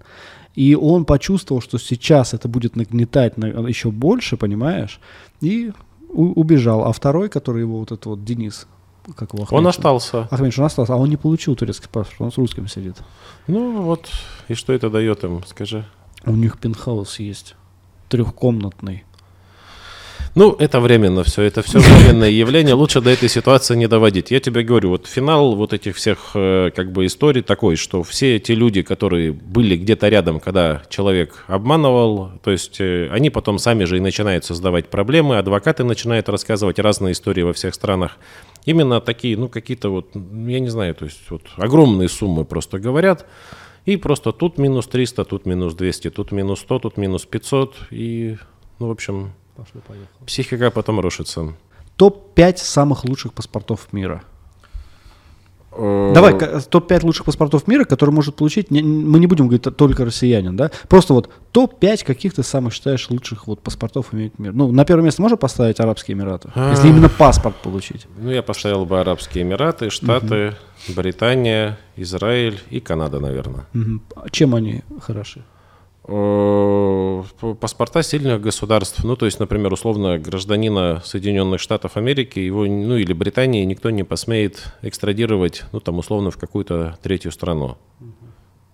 И он почувствовал, что сейчас это будет нагнетать на, еще больше, понимаешь, и у, убежал. А второй, который его, вот этот вот Денис, как его Ахмедшин, Он остался. Ахмедшин остался, а он не получил турецкий паспорт, он с русским сидит. Ну вот, и что это дает им, скажи? У них пентхаус есть, трехкомнатный. Ну, это временно все, это все временное явление. Лучше до этой ситуации не доводить. Я тебе говорю, вот финал вот этих всех э, как бы историй такой, что все эти люди, которые были где-то рядом, когда человек обманывал, то есть э, они потом сами же и начинают создавать проблемы, адвокаты начинают рассказывать разные истории во всех странах. Именно такие, ну, какие-то вот, я не знаю, то есть вот огромные суммы просто говорят. И просто тут минус 300, тут минус 200, тут минус 100, тут минус 500. И, ну, в общем, Пошло, поехало. Психика потом рушится. Топ-5 самых лучших паспортов мира. Э, Давай, ка- топ-5 лучших паспортов мира, которые может получить, не- мы не будем говорить только россиянин, да? Просто вот топ-5 каких ты самых считаешь лучших вот паспортов имеет мир. Ну, на первое место можно поставить Арабские Эмираты? Если А. именно паспорт получить. Ну, я поставил бы Арабские Эмираты, Штаты, Британия, Израиль и Канада, наверное. Чем они хороши? Э, Паспорта сильных государств, ну, то есть, например, условно, гражданина Соединенных Штатов Америки, его, ну, или Британии никто не посмеет экстрадировать, ну, там, условно, в какую-то третью страну.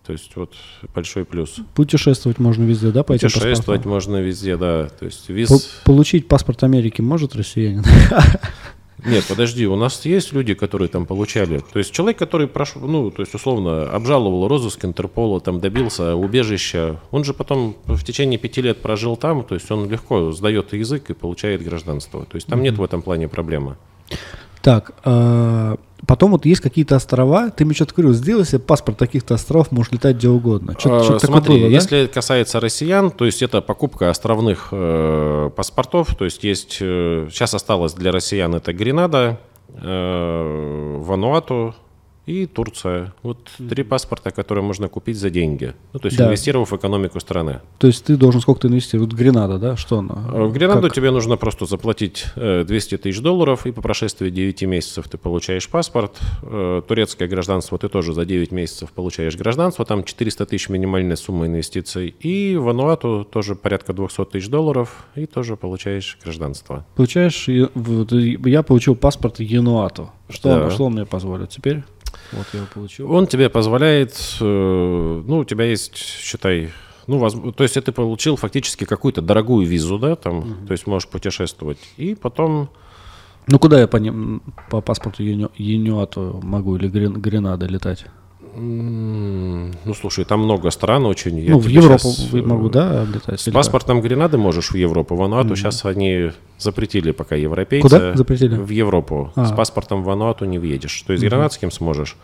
То есть, вот, большой плюс. Путешествовать можно везде, да, по Путешествовать можно везде, да. То есть, виз... По- Получить паспорт Америки может россиянин? Нет, подожди, у нас есть люди, которые там получали. То есть человек, который прошел, ну, то есть условно обжаловал розыск Интерпола, там добился убежища, он же потом в течение пяти лет прожил там, то есть он легко сдает язык и получает гражданство. То есть там нет в этом плане проблемы. Так, а, потом вот есть какие-то острова, ты мне что-то говорил, сделай себе паспорт таких-то островов, можешь летать где угодно. Что-то, А, что-то Смотри, было, да? если касается россиян, то есть это покупка островных э, паспортов, то есть есть э, сейчас осталось для россиян это Гренада, э, Вануату и Турция. Вот три паспорта, которые можно купить за деньги. Ну, то есть Да. инвестировав в экономику страны. То есть ты должен сколько-то инвестировать? Вот Гренада, да? Что она? А В Гренаду Как? тебе нужно просто заплатить э, 200 тысяч долларов, и по прошествии 9 месяцев ты получаешь паспорт. Э, Турецкое гражданство ты тоже за 9 месяцев получаешь гражданство, там 400 тысяч минимальная сумма инвестиций. И в Вануату тоже порядка 200 тысяч долларов, и тоже получаешь гражданство. Получаешь, я получил паспорт Януату. Что, Да. он, что он мне позволит теперь? Вот я его получил. Он тебе позволяет, э, ну, у тебя есть, считай, ну, воз- то есть это ты получил фактически какую-то дорогую визу, да, там, то есть можешь путешествовать. И потом Ну куда я по, ним, по паспорту Януату могу или Грен- Гренада летать? Ну, слушай, там много стран очень. Я ну, в Европу щас, вы- э, могу, да, летать? С паспортом Гренады можешь в Европу. Вануату сейчас они запретили пока европейцы. Куда запретили? В Европу. С А. паспортом в Вануату не въедешь. То есть гранатским сможешь.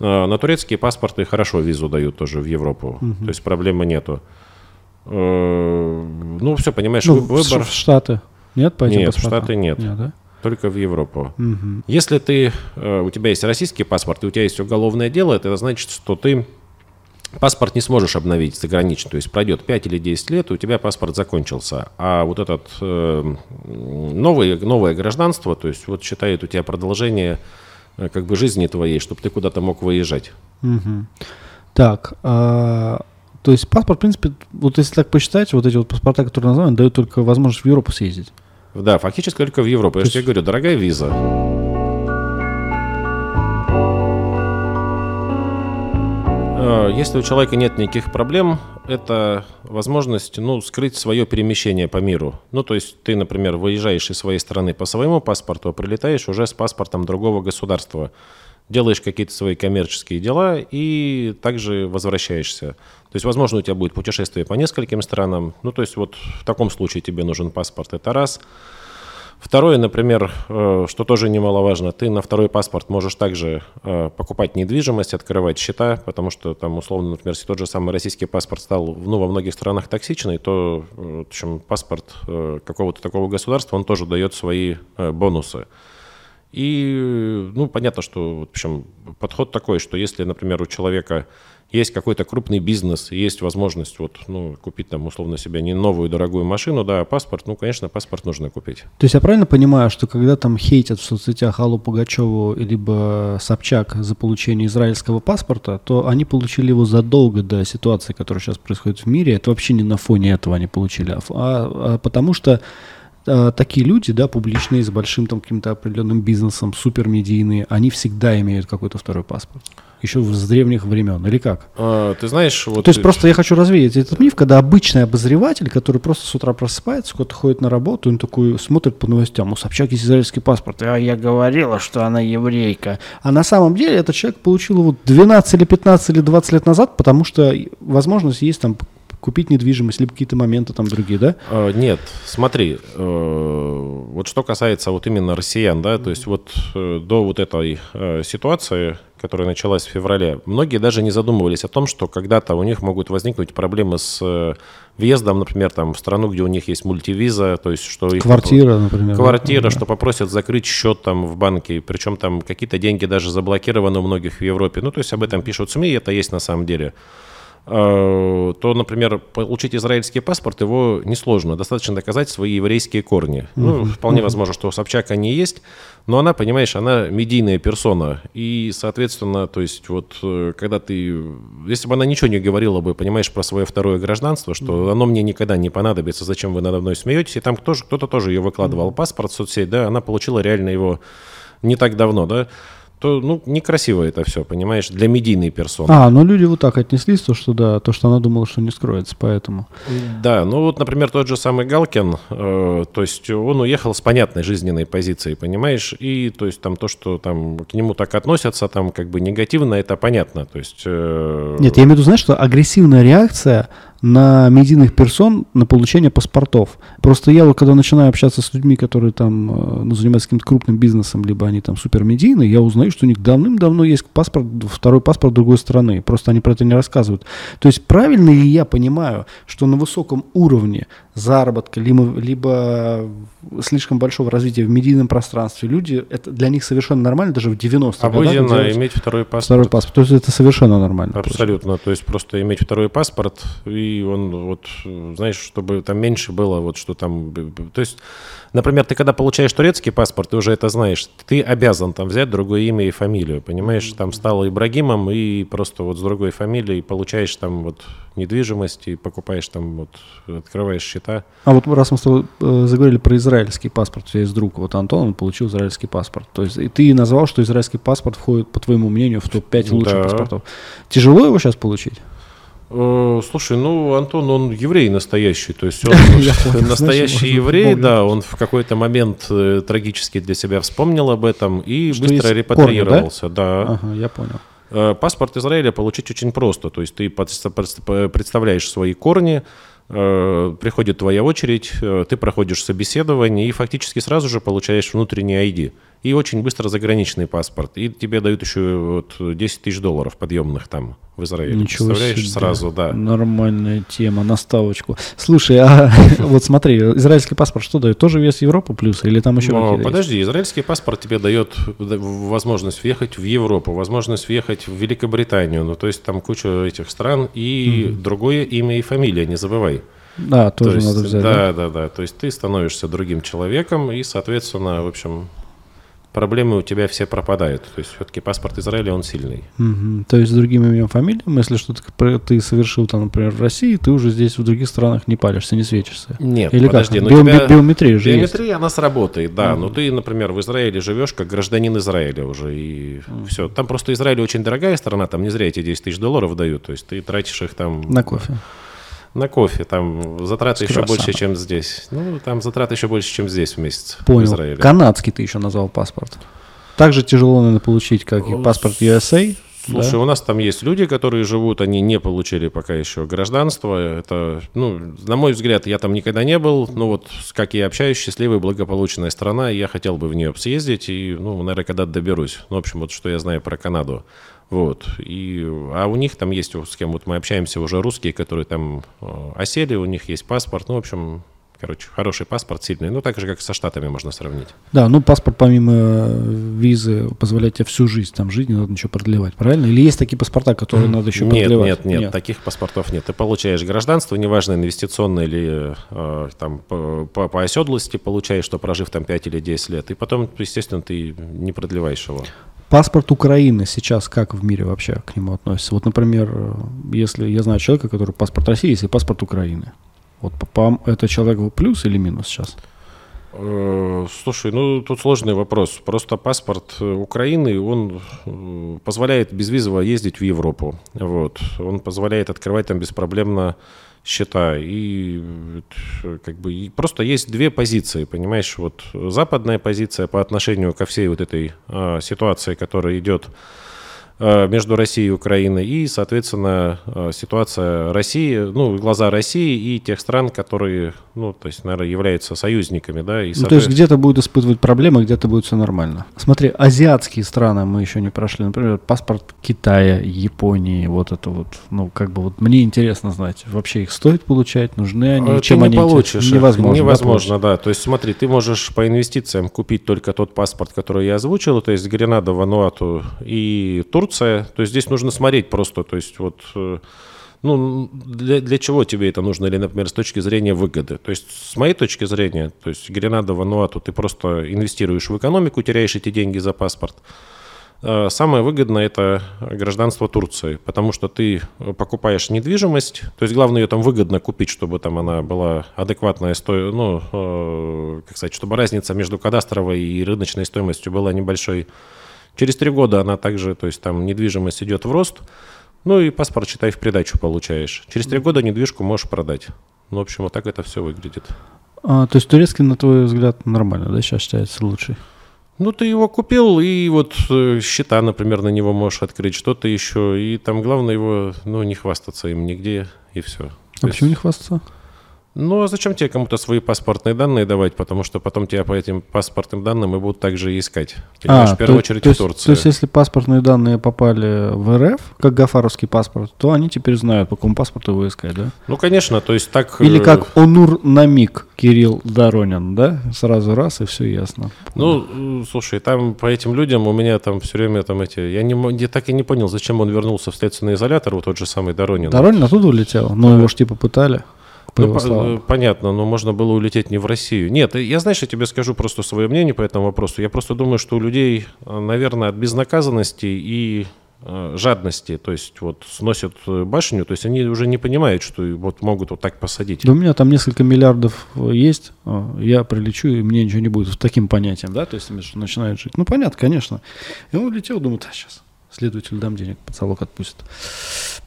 А, На турецкие паспорты хорошо визу дают тоже в Европу. То есть проблемы нету. Э, Ну, все, понимаешь, как? Ну, выбор в Штаты? Нет, по этим Нет, в? Штаты нет. да? Только в Европу. Мгм. Если ты, э, у тебя есть российский паспорт, и у тебя есть уголовное дело, это значит, что ты паспорт не сможешь обновить загранично. То есть пройдет 5 или 10 лет, и у тебя паспорт закончился. А вот этот э, новый, новое гражданство, то есть вот считает у тебя продолжение э, как бы жизни твоей, чтобы ты куда-то мог выезжать. Мгм. Так, а, то есть паспорт, в принципе, вот если так посчитать, вот эти вот паспорта, которые названы, дают только возможность в Европу съездить. Да, фактически только в Европу. Я же тебе говорю, дорогая виза. Э, Если у человека нет никаких проблем, это возможность ну, скрыть свое перемещение по миру. Ну, то есть ты, например, выезжаешь из своей страны по своему паспорту, а прилетаешь уже с паспортом другого государства. Делаешь какие-то свои коммерческие дела и также возвращаешься. То есть, возможно, у тебя будет путешествие по нескольким странам. Ну, то есть, вот в таком случае тебе нужен паспорт. Это раз. Второе, например, э, что тоже немаловажно, ты на второй паспорт можешь также э, покупать недвижимость, открывать счета, потому что там, условно, например, если тот же самый российский паспорт стал ну, во многих странах токсичный, то э, в общем, паспорт какого-то такого государства, он тоже дает свои бонусы. И, ну, понятно, что, в общем, подход такой, что если, например, у человека есть какой-то крупный бизнес, есть возможность вот, ну, купить там, условно, себе не новую дорогую машину, да, а паспорт, ну, конечно, паспорт нужно купить. То есть я правильно понимаю, что когда там хейтят в соцсетях Аллу Пугачеву либо Собчак за получение израильского паспорта, то они получили его задолго до ситуации, которая сейчас происходит в мире. Это вообще не на фоне этого они получили, а, а- а потому что а, такие люди, да, публичные, с большим там каким-то определенным бизнесом, супермедийные, они всегда имеют какой-то второй паспорт. Еще с древних времен, или как? А, ты знаешь, вот... То есть просто я хочу развеять этот миф, когда обычный обозреватель, который просто с утра просыпается, куда-то ходит на работу, он такой смотрит по новостям, у Собчак есть израильский паспорт, а я говорила, что она еврейка. А на самом деле этот человек получил его 12 или 15 или 20 лет назад, потому что возможность есть там купить недвижимость, либо какие-то моменты там другие, да? А, Нет, смотри, э, вот что касается вот именно россиян, да, то есть вот э, до вот этой э, ситуации, которая началась в феврале, многие даже не задумывались о том, что когда-то у них могут возникнуть проблемы с э, въездом, например, там, в страну, где у них есть мультивиза, то есть что их... Квартира, например. Квартира, да. что попросят закрыть счет там в банке, причем там какие-то деньги даже заблокированы у многих в Европе. Ну, то есть об этом пишут СМИ, и это есть на самом деле. Э, то, например, получить израильский паспорт его несложно. Достаточно доказать свои еврейские корни. Ну, вполне возможно, что у Собчак они есть, но она, понимаешь, она медийная персона. И, соответственно, то есть вот э, когда ты... Если бы она ничего не говорила бы, понимаешь, про свое второе гражданство, что оно мне никогда не понадобится, зачем вы надо мной смеетесь, и там кто-то тоже ее выкладывал паспорт в соцсеть, да, она получила реально его не так давно, да, то ну, некрасиво это все, понимаешь, для медийной персоны. А, ну люди вот так отнеслись, то, что да, то, что она думала, что не скроется, поэтому. Да, ну вот, например, тот же самый Галкин, э, то есть он уехал с понятной жизненной позицией, понимаешь, и то есть там то, что там к нему так относятся, там как бы негативно, это понятно, то есть... Э... Нет, я имею в виду, знаешь, что агрессивная реакция на медийных персон на получение паспортов. Просто я вот когда начинаю общаться с людьми, которые там э, ну, занимаются каким-то крупным бизнесом, либо они там супермедийные, я узнаю, что у них давным-давно есть паспорт, второй паспорт другой страны. Просто они про это не рассказывают. То есть правильно ли я понимаю, что на высоком уровне заработка, либо, либо слишком большого развития в медийном пространстве, люди, это для них совершенно нормально, даже в 90-х Обыденно годах иметь второй паспорт. Второй паспорт, то есть это совершенно нормально. Абсолютно, просто. то есть просто иметь второй паспорт, и он вот, знаешь, чтобы там меньше было, вот что там, то есть Например, ты когда получаешь турецкий паспорт, ты уже это знаешь, ты обязан там взять другое имя и фамилию, понимаешь? Там стал Ибрагимом и просто вот с другой фамилией получаешь там вот недвижимость и покупаешь там вот, открываешь счета. А вот раз мы с тобой э, заговорили про израильский паспорт, у тебя есть друг, вот Антон, он получил израильский паспорт. То есть и ты назвал, что израильский паспорт входит, по твоему мнению, в топ-5 лучших да. паспортов. Тяжело его сейчас получить? Э, слушай, ну Антон, он еврей настоящий, то есть он настоящий еврей, да, он в какой-то момент э, трагически для себя вспомнил об этом и быстро репатриировался, да. Ага, я понял. Э, паспорт Израиля получить очень просто, то есть ты представляешь свои корни, приходит твоя очередь, ты проходишь собеседование и фактически сразу же получаешь внутренний ID и очень быстро заграничный паспорт. И тебе дают еще вот 10 тысяч долларов подъемных там в Израиле. Ничего Представляешь, себе. сразу, да. Нормальная тема, наставочку. Слушай, а вот смотри, израильский паспорт что дает? Тоже вес Европы плюс или там еще Но, Подожди, израильский паспорт тебе дает возможность въехать в Европу, возможность въехать в Великобританию, ну то есть там куча этих стран и другое имя и фамилия, не забывай. Да, тоже то есть, надо взять. Да, да, да, да. То есть ты становишься другим человеком и, соответственно, в общем, проблемы у тебя все пропадают. То есть все-таки паспорт Израиля, он сильный. Угу. То есть с другим именем, фамилией, если что-то ты совершил, там, например, в России, ты уже здесь в других странах не палишься, не светишься. Нет, Или подожди, как? Био- тебя... Биометрия же Биометрия, есть. она сработает, да. Угу. Но ты, например, в Израиле живешь как гражданин Израиля уже, и угу. все. Там просто Израиль очень дорогая страна, там не зря эти 10 тысяч долларов дают, то есть ты тратишь их там... На кофе на кофе. Там затраты еще больше, чем здесь. Ну, там затраты еще больше, чем здесь в месяц. Понял. В Израиле. Канадский ты еще назвал паспорт. Так же тяжело, наверное, получить, как и паспорт USA. Слушай, да? у нас там есть люди, которые живут, они не получили пока еще гражданство. Это, ну, на мой взгляд, я там никогда не был. Ну вот, как я общаюсь, счастливая, благополучная страна, и я хотел бы в нее съездить, и, ну, наверное, когда-то доберусь. Ну, в общем, вот что я знаю про Канаду. Вот. И, а у них там есть, с кем вот мы общаемся, уже русские, которые там э, осели, у них есть паспорт. Ну, в общем, Короче, хороший паспорт, сильный. Ну, так же, как со Штатами можно сравнить. Да, ну, паспорт помимо э, визы позволяет тебе всю жизнь там жить, не надо ничего продлевать, правильно? Или есть такие паспорта, которые надо еще нет, продлевать? Нет, нет, нет, таких паспортов нет. Ты получаешь гражданство, неважно, инвестиционное или э, там по, по, по оседлости получаешь, что прожив там 5 или 10 лет, и потом, естественно, ты не продлеваешь его. Паспорт Украины сейчас как в мире вообще к нему относится? Вот, например, если я знаю человека, который паспорт России, есть и паспорт Украины. Вот по это человек плюс или минус сейчас? Э, слушай, ну тут сложный вопрос. Просто паспорт э, Украины, он э, позволяет безвизово ездить в Европу. Вот. Он позволяет открывать там беспроблемно счета. И как бы просто есть две позиции, понимаешь? Вот западная позиция по отношению ко всей вот этой а, ситуации, которая идет Э, между Россией и Украиной, и, соответственно, э, ситуация России, ну, глаза России и тех стран, которые, ну, то есть, наверное, являются союзниками, да. И ну, то есть где-то будет испытывать проблемы, где-то будет все нормально. Смотри, азиатские страны мы еще не прошли. Например, паспорт Китая, Японии, вот это вот. Ну, как бы вот мне интересно знать, вообще их стоит получать, нужны они, ты чем они получишь. Невозможно. Невозможно, да, да. То есть смотри, ты можешь по инвестициям купить только тот паспорт, который я озвучил, то есть Гренада, Вануату и Турция. То есть здесь нужно смотреть просто, то есть вот э, ну, для, для чего тебе это нужно, или, например, с точки зрения выгоды. То есть, с моей точки зрения, то есть Гренада, Вануату, ты просто инвестируешь в экономику, теряешь эти деньги за паспорт. А самое выгодное – это гражданство Турции, потому что ты покупаешь недвижимость, то есть главное ее там выгодно купить, чтобы там она была адекватная, сто... ну, э, как сказать, чтобы разница между кадастровой и рыночной стоимостью была небольшой. Через три года она также, то есть там недвижимость идет в рост – ну и паспорт, считай, в придачу получаешь. Через три года недвижку можешь продать. Ну, в общем, вот так это все выглядит. А, то есть турецкий, на твой взгляд, нормально, да, сейчас считается лучший? Ну, ты его купил, и вот э, счета, например, на него можешь открыть, что-то еще. И там главное его, ну, не хвастаться им нигде, и все. А То почему есть... не хвастаться? Ну, а зачем тебе кому-то свои паспортные данные давать? Потому что потом тебя по этим паспортным данным и будут также искать. Понимаешь, а, в первую то, очередь то, в Турции. То есть, если паспортные данные попали в РФ, как гафаровский паспорт, то они теперь знают, по какому паспорту его искать, да? Ну, конечно, то есть так... Или э, как Онур Намик Кирилл Доронин, да? Сразу раз, и все ясно. Ну, слушай, там по этим людям у меня там все время там эти... Я, не, я так и не понял, зачем он вернулся в следственный изолятор, вот тот же самый Доронин. Доронин оттуда улетел, но его ж типа пытали ну, по понятно, но можно было улететь не в Россию. Нет, я, знаешь, я тебе скажу просто свое мнение по этому вопросу. Я просто думаю, что у людей, э, наверное, от безнаказанности и э, жадности, то есть вот сносят э, башню, то есть они уже не понимают, что вот могут вот так посадить. Да у меня там несколько миллиардов есть, я прилечу, и мне ничего не будет. С таким понятием, да, то есть начинают жить. Ну, понятно, конечно. И он улетел, думает, а, сейчас следователь дам денег, под залог отпустит.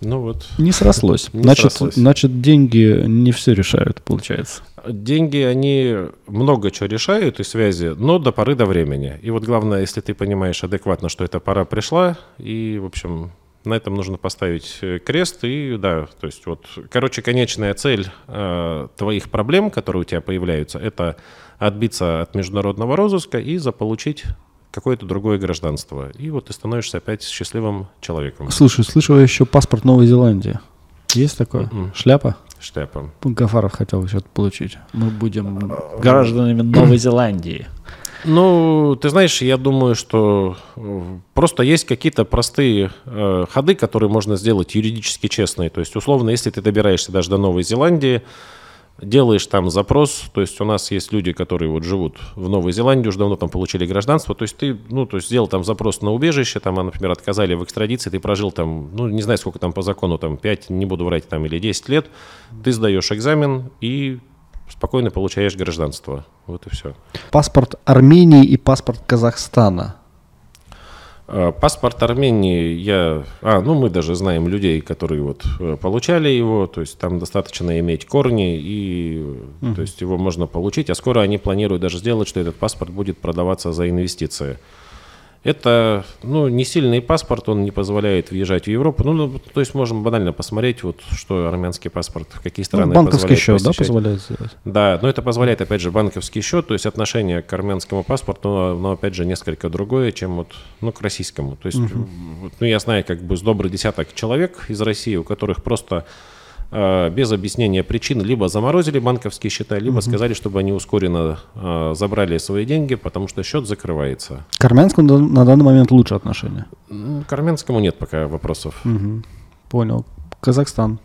Ну вот. Не срослось. Не значит, срослось. значит, деньги не все решают, получается. Деньги, они много чего решают и связи, но до поры до времени. И вот главное, если ты понимаешь адекватно, что эта пора пришла, и, в общем, на этом нужно поставить э, крест и да, то есть вот, короче, конечная цель э, твоих проблем, которые у тебя появляются, это отбиться от международного розыска и заполучить какое-то другое гражданство. И вот ты становишься опять счастливым человеком. Слушай, слышал еще паспорт Новой Зеландии. Есть такое? Mm-mm. Шляпа? Шляпа. Гафаров хотел что-то получить. Мы будем гражданами Новой Зеландии. Ну, ты знаешь, я думаю, что э, просто есть какие-то простые э, ходы, которые можно сделать юридически честные. То есть, условно, если ты добираешься даже до Новой Зеландии, делаешь там запрос, то есть у нас есть люди, которые вот живут в Новой Зеландии, уже давно там получили гражданство, то есть ты, ну, то есть сделал там запрос на убежище, там, а, например, отказали в экстрадиции, ты прожил там, ну, не знаю, сколько там по закону, там, 5, не буду врать, там, или 10 лет, ты сдаешь экзамен и спокойно получаешь гражданство. Вот и все. Паспорт Армении и паспорт Казахстана – паспорт Армении я... А, ну мы даже знаем людей, которые вот э, получали его, то есть там достаточно иметь корни, и uh-huh. то есть его можно получить, а скоро они планируют даже сделать, что этот паспорт будет продаваться за инвестиции. Это, ну, не сильный паспорт, он не позволяет въезжать в Европу. Ну, ну то есть можем банально посмотреть, вот, что армянский паспорт, в какие страны ну, банковский счет, посещать. да, позволяет сделать? Да, но это позволяет, опять же, банковский счет, то есть отношение к армянскому паспорту, но, но опять же, несколько другое, чем вот, ну, к российскому. То есть, угу. ну, я знаю, как бы, с добрый десяток человек из России, у которых просто без объяснения причин либо заморозили банковские счета, либо угу. сказали, чтобы они ускоренно э, забрали свои деньги, потому что счет закрывается. К Армянскому на данный момент лучше отношения? К Армянскому нет пока вопросов. Угу. Понял. Казахстан.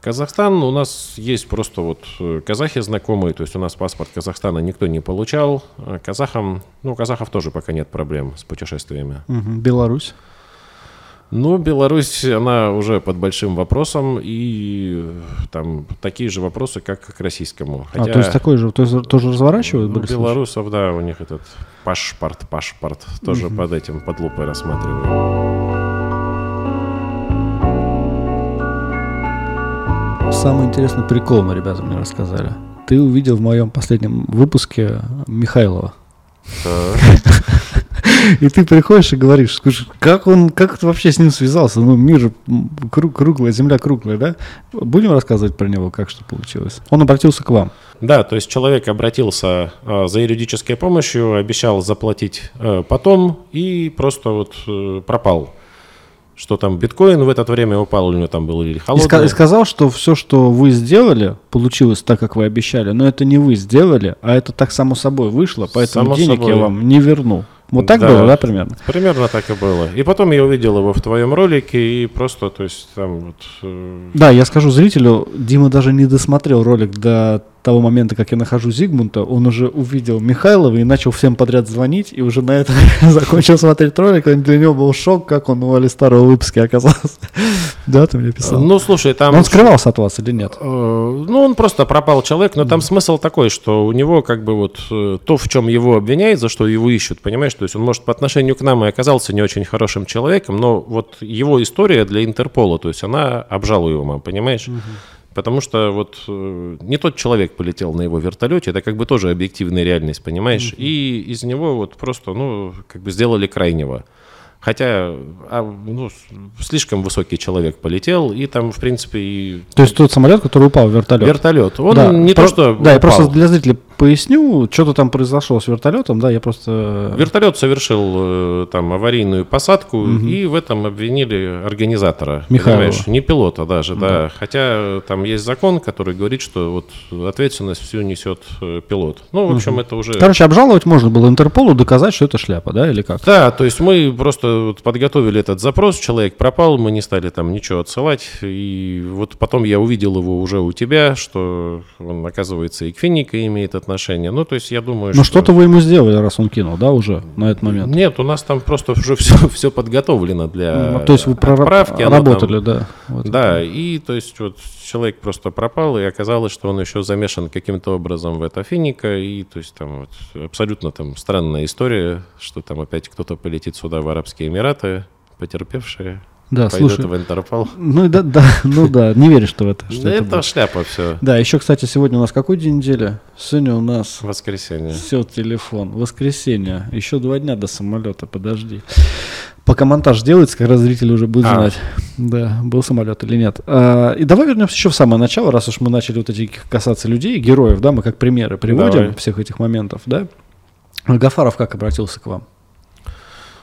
Казахстан, у нас есть просто вот э, казахи знакомые, то есть у нас паспорт Казахстана никто не получал. Казахам, ну, казахов тоже пока нет проблем с путешествиями. Угу. Беларусь? Ну, Беларусь, она уже под большим вопросом, и там такие же вопросы, как к российскому. Хотя, а, то есть такой же, то есть тоже разворачивают? Ну, белорусов, да, у них этот пашпорт, пашпорт тоже угу. под этим, под лупой рассматривают. Самый интересный прикол мы ребята мне рассказали. Ты увидел в моем последнем выпуске Михайлова. И ты приходишь и говоришь, слушай, как он, как ты вообще с ним связался? Ну, мир круг, круглая, земля круглая, да? Будем рассказывать про него, как что получилось? Он обратился к вам. Да, то есть человек обратился э, за юридической помощью, обещал заплатить э, потом и просто вот э, пропал что там биткоин в это время упал, у него там был или холодный. И, сказал, что все, что вы сделали, получилось так, как вы обещали, но это не вы сделали, а это так само собой вышло, поэтому само денег собой. я вам не верну. Вот так да, было, да, примерно? Примерно так и было. И потом я увидел его в твоем ролике, и просто, то есть, там вот... Э... Да, я скажу зрителю, Дима даже не досмотрел ролик до того момента, как я нахожу Зигмунта, он уже увидел Михайлова и начал всем подряд звонить, и уже на этом закончил смотреть ролик, и для него был шок, как он у Алистара выпуске оказался. да, ты мне писал. Ну, слушай, там... Он скрывался от вас или нет? Э, ну, он просто пропал человек, но там смысл такой, что у него как бы вот э, то, в чем его обвиняют, за что его ищут, понимаешь? То есть он, может, по отношению к нам и оказался не очень хорошим человеком, но вот его история для Интерпола, то есть она обжалуема, понимаешь? Потому что вот э, не тот человек полетел на его вертолете, это как бы тоже объективная реальность, понимаешь? Mm-hmm. И из него вот просто, ну, как бы сделали крайнего. Хотя а, ну, слишком высокий человек полетел, и там, в принципе, и... То есть тот самолет, который упал в вертолет? Вертолет. Он да. не Про... то, что Да, упал. я просто для зрителей поясню, что-то там произошло с вертолетом, да, я просто... Вертолет совершил э, там аварийную посадку, угу. и в этом обвинили организатора. Понимаешь? Не пилота даже, да. да. Хотя там есть закон, который говорит, что вот ответственность всю несет э, пилот. Ну, в общем, угу. это уже... Короче, обжаловать можно было Интерполу, доказать, что это шляпа, да, или как? Да, то есть мы просто подготовили этот запрос, человек пропал, мы не стали там ничего отсылать, и вот потом я увидел его уже у тебя, что он, оказывается, и к Финика имеет отношение отношения. Ну, то есть я думаю, Но что... что-то вы ему сделали, раз он кинул, да, уже на этот момент? Нет, у нас там просто уже все, все подготовлено для ну, То есть вы отправки. Работали, там... да. Вот да, это. и то есть вот человек просто пропал, и оказалось, что он еще замешан каким-то образом в это финика, и то есть там вот абсолютно там странная история, что там опять кто-то полетит сюда в Арабские Эмираты, потерпевшие да, Пойдут слушай. в Интерпол. Ну да, да, ну да, не веришь ты в это. Что это, это шляпа все. Да, еще, кстати, сегодня у нас какой день недели? Сегодня у нас... Воскресенье. Все, телефон. Воскресенье. Еще два дня до самолета, подожди. Пока монтаж делается, как раз зрители уже будут а. знать, да, был самолет или нет. А, и давай вернемся еще в самое начало, раз уж мы начали вот эти касаться людей, героев, да, мы как примеры приводим давай. всех этих моментов, да. Гафаров как обратился к вам?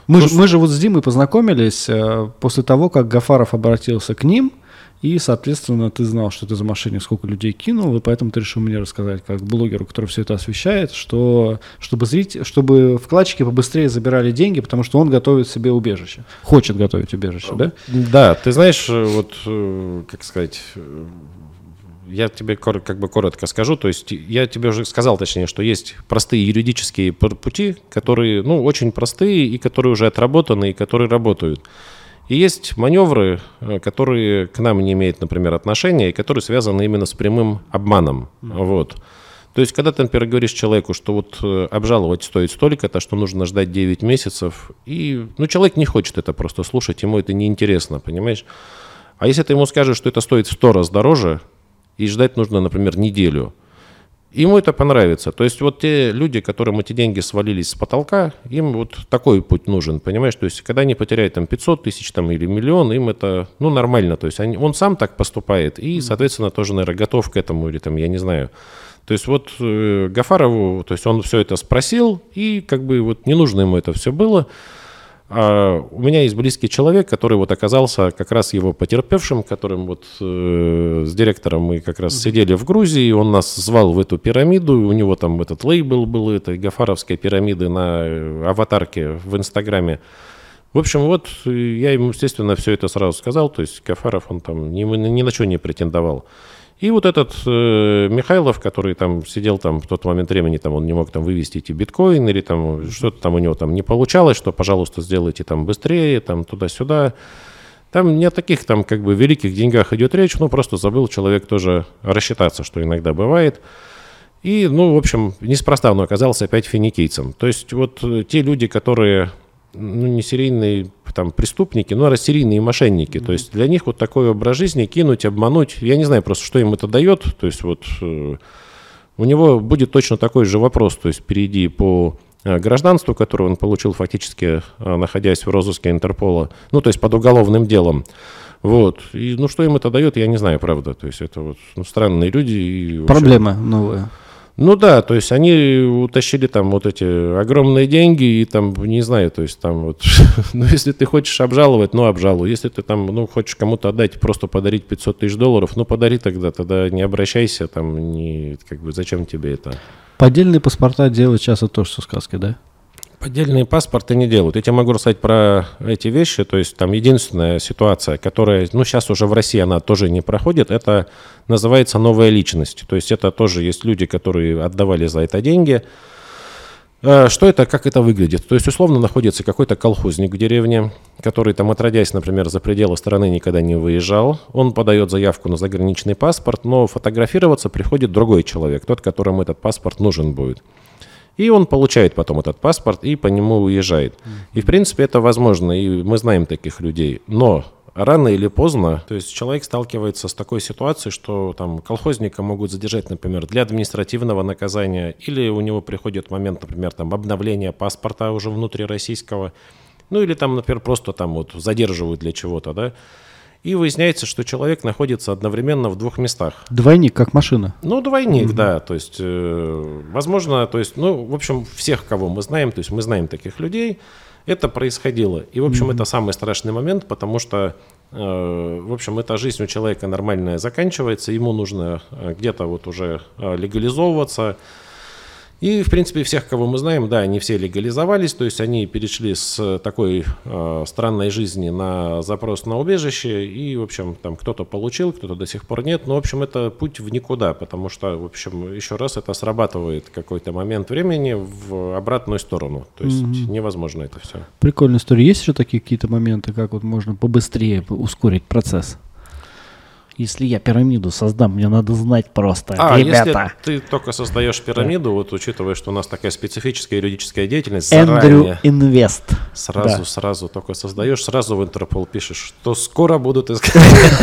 Мы, Просто... мы же вот с Димой познакомились э, после того, как Гафаров обратился к ним, и, соответственно, ты знал, что ты за мошенник, сколько людей кинул, и поэтому ты решил мне рассказать, как блогеру, который все это освещает, что чтобы, зрить, чтобы вкладчики побыстрее забирали деньги, потому что он готовит себе убежище. Хочет готовить убежище, да? Да, ты знаешь, э, вот, э, как сказать, я тебе как бы коротко скажу. То есть я тебе уже сказал, точнее, что есть простые юридические пути, которые, ну, очень простые и которые уже отработаны и которые работают. И есть маневры, э, которые к нам не имеют, например, отношения и которые связаны именно с прямым обманом. Mm-hmm. Вот. То есть, когда ты, например, говоришь человеку, что вот э, обжаловать стоит столько-то, что нужно ждать 9 месяцев, и, ну, человек не хочет это просто слушать, ему это неинтересно, понимаешь? А если ты ему скажешь, что это стоит в 100 раз дороже, и ждать нужно, например, неделю. Ему это понравится. То есть вот те люди, которым эти деньги свалились с потолка, им вот такой путь нужен, понимаешь? То есть когда они потеряют там 500 тысяч там, или миллион, им это, ну, нормально. То есть они, он сам так поступает и, соответственно, тоже, наверное, готов к этому или там, я не знаю. То есть вот э, Гафарову, то есть он все это спросил, и как бы вот не нужно ему это все было. А у меня есть близкий человек, который вот оказался как раз его потерпевшим, которым вот э, с директором мы как раз сидели в Грузии, он нас звал в эту пирамиду, у него там этот лейбл был, это Гафаровская пирамида на э, аватарке в Инстаграме. В общем, вот э, я ему, естественно, все это сразу сказал, то есть Гафаров, он там ни, ни на что не претендовал. И вот этот э, Михайлов, который там сидел там в тот момент времени, там он не мог там вывести эти биткоины или там что-то там у него там не получалось, что, пожалуйста, сделайте там быстрее, там туда-сюда. Там не о таких там как бы великих деньгах идет речь, ну просто забыл человек тоже рассчитаться, что иногда бывает. И, ну, в общем, неспроста он оказался опять финикийцем. То есть вот э, те люди, которые ну, не серийные там, преступники, но серийные мошенники. Mm-hmm. То есть для них вот такой образ жизни кинуть, обмануть, я не знаю просто, что им это дает. То есть вот э, у него будет точно такой же вопрос, то есть перейди по э, гражданству, которое он получил фактически, э, находясь в розыске Интерпола, ну, то есть под уголовным делом. Вот. И, ну, что им это дает, я не знаю, правда. То есть это вот ну, странные люди. И, Проблемы новые. Ну да, то есть они утащили там вот эти огромные деньги и там, не знаю, то есть там вот, ну если ты хочешь обжаловать, ну обжалуй. Если ты там, ну хочешь кому-то отдать, просто подарить 500 тысяч долларов, ну подари тогда, тогда не обращайся, там, не, как бы, зачем тебе это? Поддельные паспорта делают сейчас это тоже, что сказки, да? Поддельные паспорты не делают. Я тебе могу рассказать про эти вещи. То есть там единственная ситуация, которая, ну сейчас уже в России она тоже не проходит, это называется новая личность. То есть это тоже есть люди, которые отдавали за это деньги. Э, что это, как это выглядит? То есть, условно, находится какой-то колхозник в деревне, который там, отродясь, например, за пределы страны никогда не выезжал. Он подает заявку на заграничный паспорт, но фотографироваться приходит другой человек, тот, которому этот паспорт нужен будет. И он получает потом этот паспорт и по нему уезжает. И, в принципе, это возможно, и мы знаем таких людей. Но рано или поздно, то есть человек сталкивается с такой ситуацией, что там колхозника могут задержать, например, для административного наказания, или у него приходит момент, например, там обновления паспорта уже внутрироссийского, ну или там, например, просто там вот задерживают для чего-то, да, и выясняется, что человек находится одновременно в двух местах. Двойник, как машина. Ну, двойник, mm-hmm. да. То есть, э, возможно, то есть, ну, в общем, всех, кого мы знаем, то есть мы знаем таких людей, это происходило. И, в общем, mm-hmm. это самый страшный момент, потому что, э, в общем, эта жизнь у человека нормальная заканчивается, ему нужно э, где-то вот уже э, легализовываться, и, в принципе, всех, кого мы знаем, да, они все легализовались, то есть они перешли с такой э, странной жизни на запрос на убежище, и, в общем, там кто-то получил, кто-то до сих пор нет, но, в общем, это путь в никуда, потому что, в общем, еще раз это срабатывает какой-то момент времени в обратную сторону, то есть mm-hmm. невозможно это все. Прикольная история. Есть еще такие какие-то моменты, как вот можно побыстрее ускорить процесс? Если я пирамиду создам, мне надо знать просто, а, ребята. если ты только создаешь пирамиду, да. вот учитывая, что у нас такая специфическая юридическая деятельность, Эндрю Инвест. Сразу, да. сразу только создаешь, сразу в Интерпол пишешь, что скоро будут искать.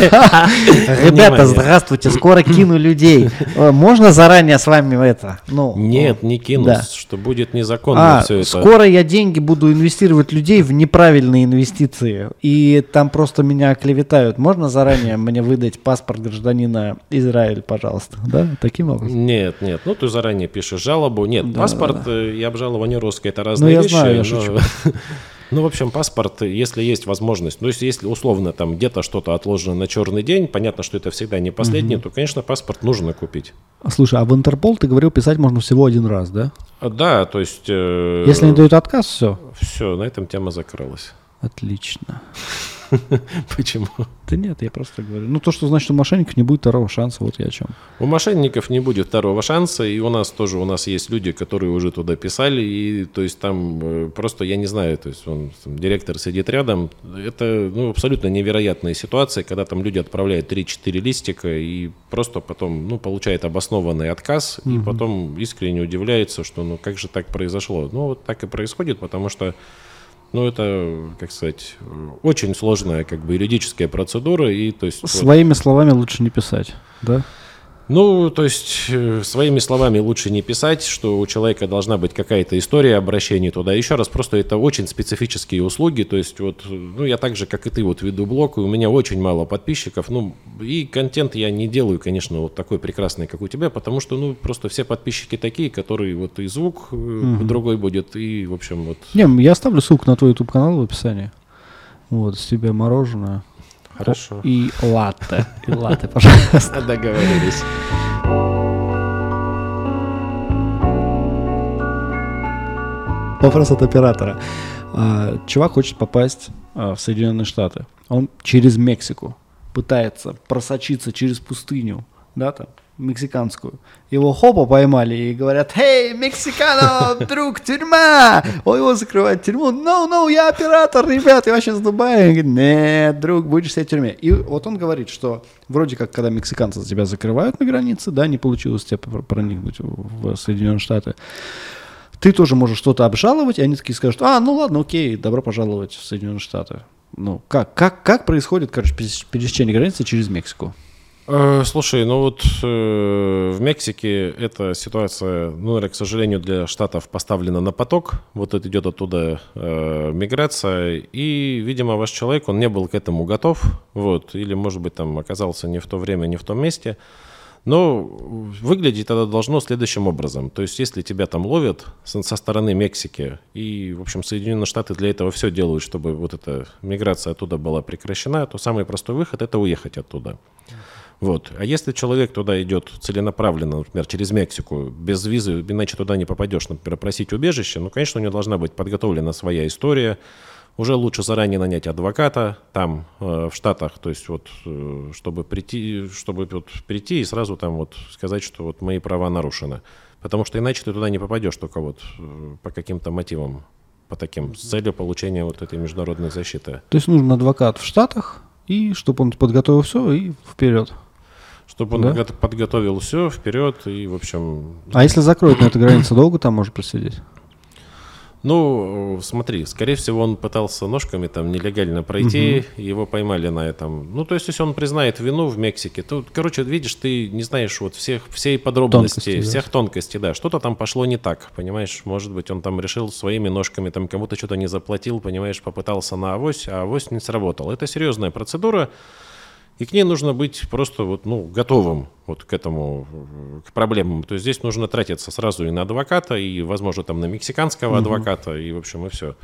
Ребята, здравствуйте, скоро кину людей. Э, можно заранее с вами это? Ну, Нет, не кину, что будет незаконно а, все это. Скоро я деньги буду инвестировать людей в неправильные инвестиции, и там просто меня клеветают. Можно заранее мне выдать паспорт гражданина Израиль, пожалуйста, да, таким образом? Нет, нет, ну ты заранее пишешь жалобу. Нет, да, паспорт да, да. и обжалование русское это разные ну, вещи. Знаю, я но... Ну, в общем, паспорт, если есть возможность, ну, если, если условно там где-то что-то отложено на черный день, понятно, что это всегда не последний, угу. то, конечно, паспорт нужно купить. Слушай, а в Интерпол ты говорил, писать можно всего один раз, да? А, да, то есть... Э, если не дают отказ, все? Все, на этом тема закрылась. Отлично. Почему? Да нет, я просто говорю. Ну, то, что значит, у мошенников не будет второго шанса, вот я о чем. У мошенников не будет второго шанса, и у нас тоже, у нас есть люди, которые уже туда писали, и то есть там э, просто, я не знаю, то есть он, там, директор сидит рядом, это ну, абсолютно невероятная ситуация, когда там люди отправляют 3-4 листика и просто потом, ну, получает обоснованный отказ, угу. и потом искренне удивляется, что, ну, как же так произошло. Ну, вот так и происходит, потому что ну, это, как сказать, очень сложная как бы юридическая процедура. И, то есть, Своими вот... словами лучше не писать, да? Ну, то есть, э, своими словами лучше не писать, что у человека должна быть какая-то история обращения туда. Еще раз, просто это очень специфические услуги. То есть, вот, ну, я так же, как и ты, вот веду блог, и у меня очень мало подписчиков. Ну, и контент я не делаю, конечно, вот такой прекрасный, как у тебя, потому что, ну, просто все подписчики такие, которые вот и звук угу. другой будет, и, в общем, вот... Не, я оставлю ссылку на твой YouTube-канал в описании. Вот, с тебя мороженое. Хорошо. И латте. И латте, пожалуйста. Договорились. Вопрос от оператора. А, чувак хочет попасть а, в Соединенные Штаты. Он через Мексику пытается просочиться через пустыню, да, там, мексиканскую. Его хопа поймали и говорят, «Эй, мексикано, друг, тюрьма!» Он его закрывает тюрьму. «No, no, я оператор, ребят, я вообще с Дубая». Он говорит, «Нет, друг, будешь сидеть в тюрьме». И вот он говорит, что вроде как, когда мексиканцы тебя закрывают на границе, да, не получилось тебе проникнуть в Соединенные Штаты, ты тоже можешь что-то обжаловать, и они такие скажут, а, ну ладно, окей, добро пожаловать в Соединенные Штаты. Ну, как, как, как происходит, короче, пересечение границы через Мексику? Э, слушай, ну вот э, в Мексике эта ситуация, ну, к сожалению, для штатов поставлена на поток. Вот это идет оттуда э, миграция, и, видимо, ваш человек, он не был к этому готов, вот, или, может быть, там оказался не в то время, не в том месте. Но выглядеть это должно следующим образом. То есть, если тебя там ловят со стороны Мексики, и, в общем, Соединенные Штаты для этого все делают, чтобы вот эта миграция оттуда была прекращена, то самый простой выход – это уехать оттуда. Вот. А если человек туда идет целенаправленно, например, через Мексику, без визы, иначе туда не попадешь, например, просить убежище, ну, конечно, у него должна быть подготовлена своя история, уже лучше заранее нанять адвоката там, э, в Штатах, то есть вот, э, чтобы прийти, чтобы вот прийти и сразу там вот сказать, что вот мои права нарушены. Потому что иначе ты туда не попадешь только вот э, по каким-то мотивам, по таким, с целью получения вот этой международной защиты. То есть нужен адвокат в Штатах, и чтобы он подготовил все, и вперед. Чтобы он да? подготовил все вперед и, в общем... А если закроют на эту границу, долго там может просидеть? Ну, смотри, скорее всего, он пытался ножками там нелегально пройти, угу. его поймали на этом. Ну, то есть, если он признает вину в Мексике, то, короче, видишь, ты не знаешь вот всех, всей подробности, тонкости, всех да. тонкостей, да. Что-то там пошло не так, понимаешь? Может быть, он там решил своими ножками, там кому-то что-то не заплатил, понимаешь, попытался на авось, а авось не сработал. Это серьезная процедура. И к ней нужно быть просто вот, ну, готовым вот к этому, к проблемам. То есть здесь нужно тратиться сразу и на адвоката, и, возможно, там на мексиканского угу. адвоката, и, в общем, и все.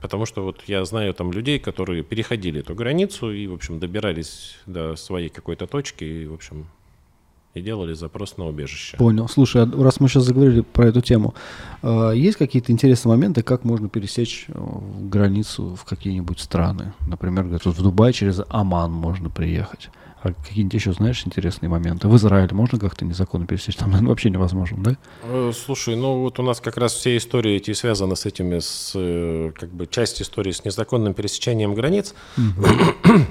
Потому что вот я знаю там людей, которые переходили эту границу и, в общем, добирались до своей какой-то точки, и, в общем, и делали запрос на убежище. Понял. Слушай, а раз мы сейчас заговорили про эту тему, а, есть какие-то интересные моменты, как можно пересечь э, границу в какие-нибудь страны? Например, говорят, вот в Дубай через Оман можно приехать. А какие-нибудь еще знаешь интересные моменты? В Израиле можно как-то незаконно пересечь? Там, наверное, вообще невозможно, да? Э, слушай, ну вот у нас как раз все истории эти связаны с этими, с, э, как бы часть истории с незаконным пересечением границ.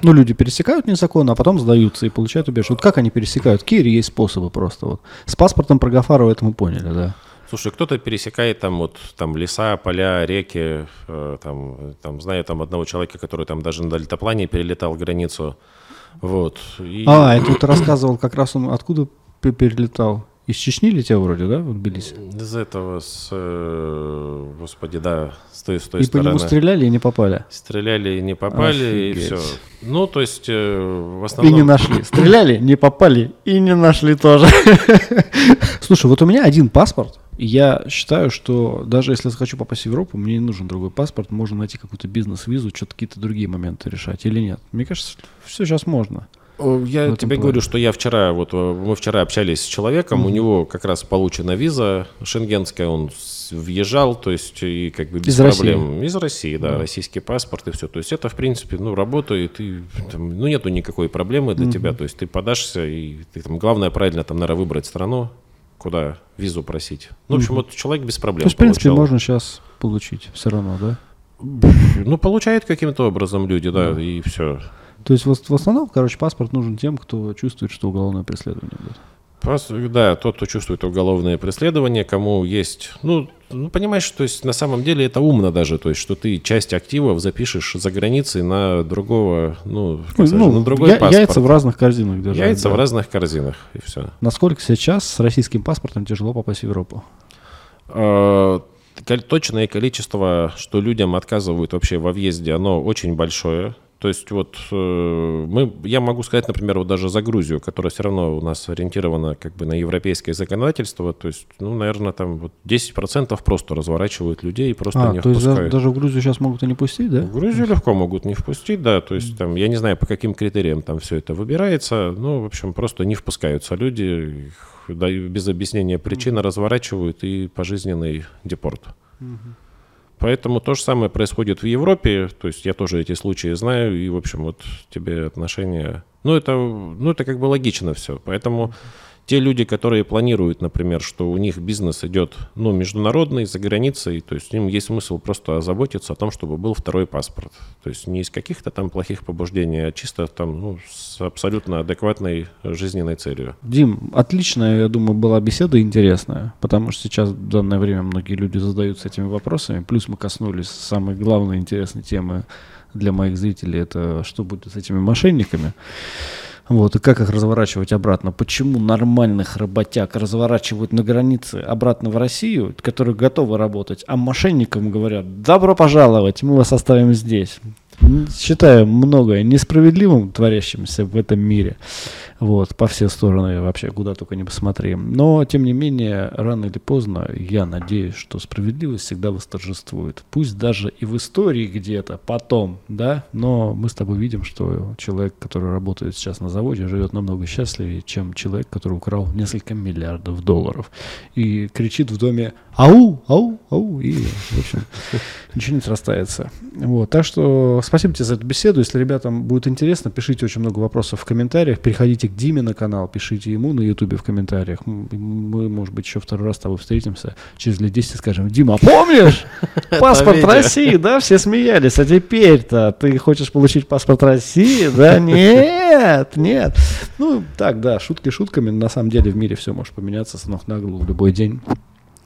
Ну, люди пересекают незаконно, а потом сдаются и получают убежище. Вот как они пересекают? Какие есть способы просто? Вот. С паспортом про Гафарова это мы поняли, да? Слушай, кто-то пересекает там вот там леса, поля, реки, э, там, там знаю там одного человека, который там даже на дельтаплане перелетал границу. Вот. И... А, это ты рассказывал, как раз он откуда перелетал? Из Чечни летел вроде, да, в Тбилиси? Из этого, с, э, господи, да, с той, с той и стороны. И по нему стреляли и не попали? Стреляли и не попали, Офигеть. и все. Ну, то есть, э, в основном... И не нашли. Стреляли, не попали, и не нашли тоже. Слушай, вот у меня один паспорт, я считаю, что даже если я захочу попасть в Европу, мне не нужен другой паспорт, можно найти какую-то бизнес-визу, что-то какие-то другие моменты решать или нет. Мне кажется, все сейчас можно. Я тебе плане. говорю, что я вчера, вот э, мы вчера общались с человеком, mm-hmm. у него как раз получена виза шенгенская, он въезжал, то есть и как бы без из проблем. России. Из России, да, да, российский паспорт и все. То есть это, в принципе, ну, работает, и там, ну, нету никакой проблемы для mm-hmm. тебя. То есть ты подашься, и ты там, главное правильно там, наверное, выбрать страну, куда визу просить. Ну, в общем, вот человек без проблем. То есть, в принципе, получал. можно сейчас получить все равно, да? Ну, получает каким-то образом люди, да, да. и все. То есть в основном, короче, паспорт нужен тем, кто чувствует, что уголовное преследование будет. Просто, да, тот, кто чувствует уголовное преследование, кому есть, ну, ну, понимаешь, то есть на самом деле это умно даже, то есть что ты часть активов запишешь за границей на другого, ну, ну, на другой я, паспорт. Яйца в разных корзинах держать. Яйца да. в разных корзинах, и все. Насколько сейчас с российским паспортом тяжело попасть в Европу? А, точное количество, что людям отказывают вообще во въезде, оно очень большое. То есть вот э, мы, я могу сказать, например, вот даже за Грузию, которая все равно у нас ориентирована как бы на европейское законодательство, то есть, ну, наверное, там вот 10% просто разворачивают людей и просто а, не то впускают. Есть даже в Грузию сейчас могут и не пустить, да? В Грузию легко могут не впустить, да, то есть там, я не знаю, по каким критериям там все это выбирается, ну, в общем, просто не впускаются люди, их без объяснения причины разворачивают и пожизненный депорт. Угу. Поэтому то же самое происходит в Европе, то есть я тоже эти случаи знаю, и, в общем, вот тебе отношения... Ну, это, ну, это как бы логично все, поэтому... Те люди, которые планируют, например, что у них бизнес идет ну, международный, за границей, то есть им есть смысл просто озаботиться о том, чтобы был второй паспорт. То есть не из каких-то там плохих побуждений, а чисто там ну, с абсолютно адекватной жизненной целью. Дим, отличная, я думаю, была беседа интересная, потому что сейчас в данное время многие люди задаются этими вопросами. Плюс мы коснулись самой главной интересной темы для моих зрителей, это что будет с этими мошенниками. Вот, и как их разворачивать обратно? Почему нормальных работяг разворачивают на границе обратно в Россию, которые готовы работать, а мошенникам говорят, добро пожаловать, мы вас оставим здесь. Считаю многое несправедливым, творящимся в этом мире. Вот, по все стороны вообще, куда только не посмотри. Но, тем не менее, рано или поздно, я надеюсь, что справедливость всегда восторжествует. Пусть даже и в истории где-то, потом, да, но мы с тобой видим, что человек, который работает сейчас на заводе, живет намного счастливее, чем человек, который украл несколько миллиардов долларов. И кричит в доме «Ау! Ау! Ау!» и, в общем, ничего не срастается. Вот, так что спасибо тебе за эту беседу. Если ребятам будет интересно, пишите очень много вопросов в комментариях, переходите к Диме на канал, пишите ему на ютубе в комментариях. Мы, может быть, еще второй раз с тобой встретимся через лет 10 и скажем, Дима, помнишь? Паспорт России, да, все смеялись, а теперь-то ты хочешь получить паспорт России? Да нет, нет. Ну, так, да, шутки шутками, на самом деле в мире все может поменяться с ног на голову в любой день.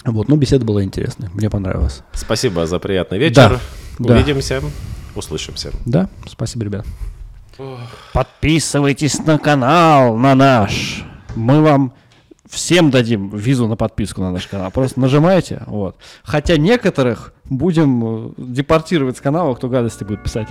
Вот, ну, беседа была интересная, мне понравилось. Спасибо за приятный вечер. Да, Увидимся, услышимся. Да, спасибо, ребят. Подписывайтесь на канал, на наш. Мы вам всем дадим визу на подписку на наш канал. Просто нажимайте. Вот. Хотя некоторых будем э, депортировать с канала, кто гадости будет писать.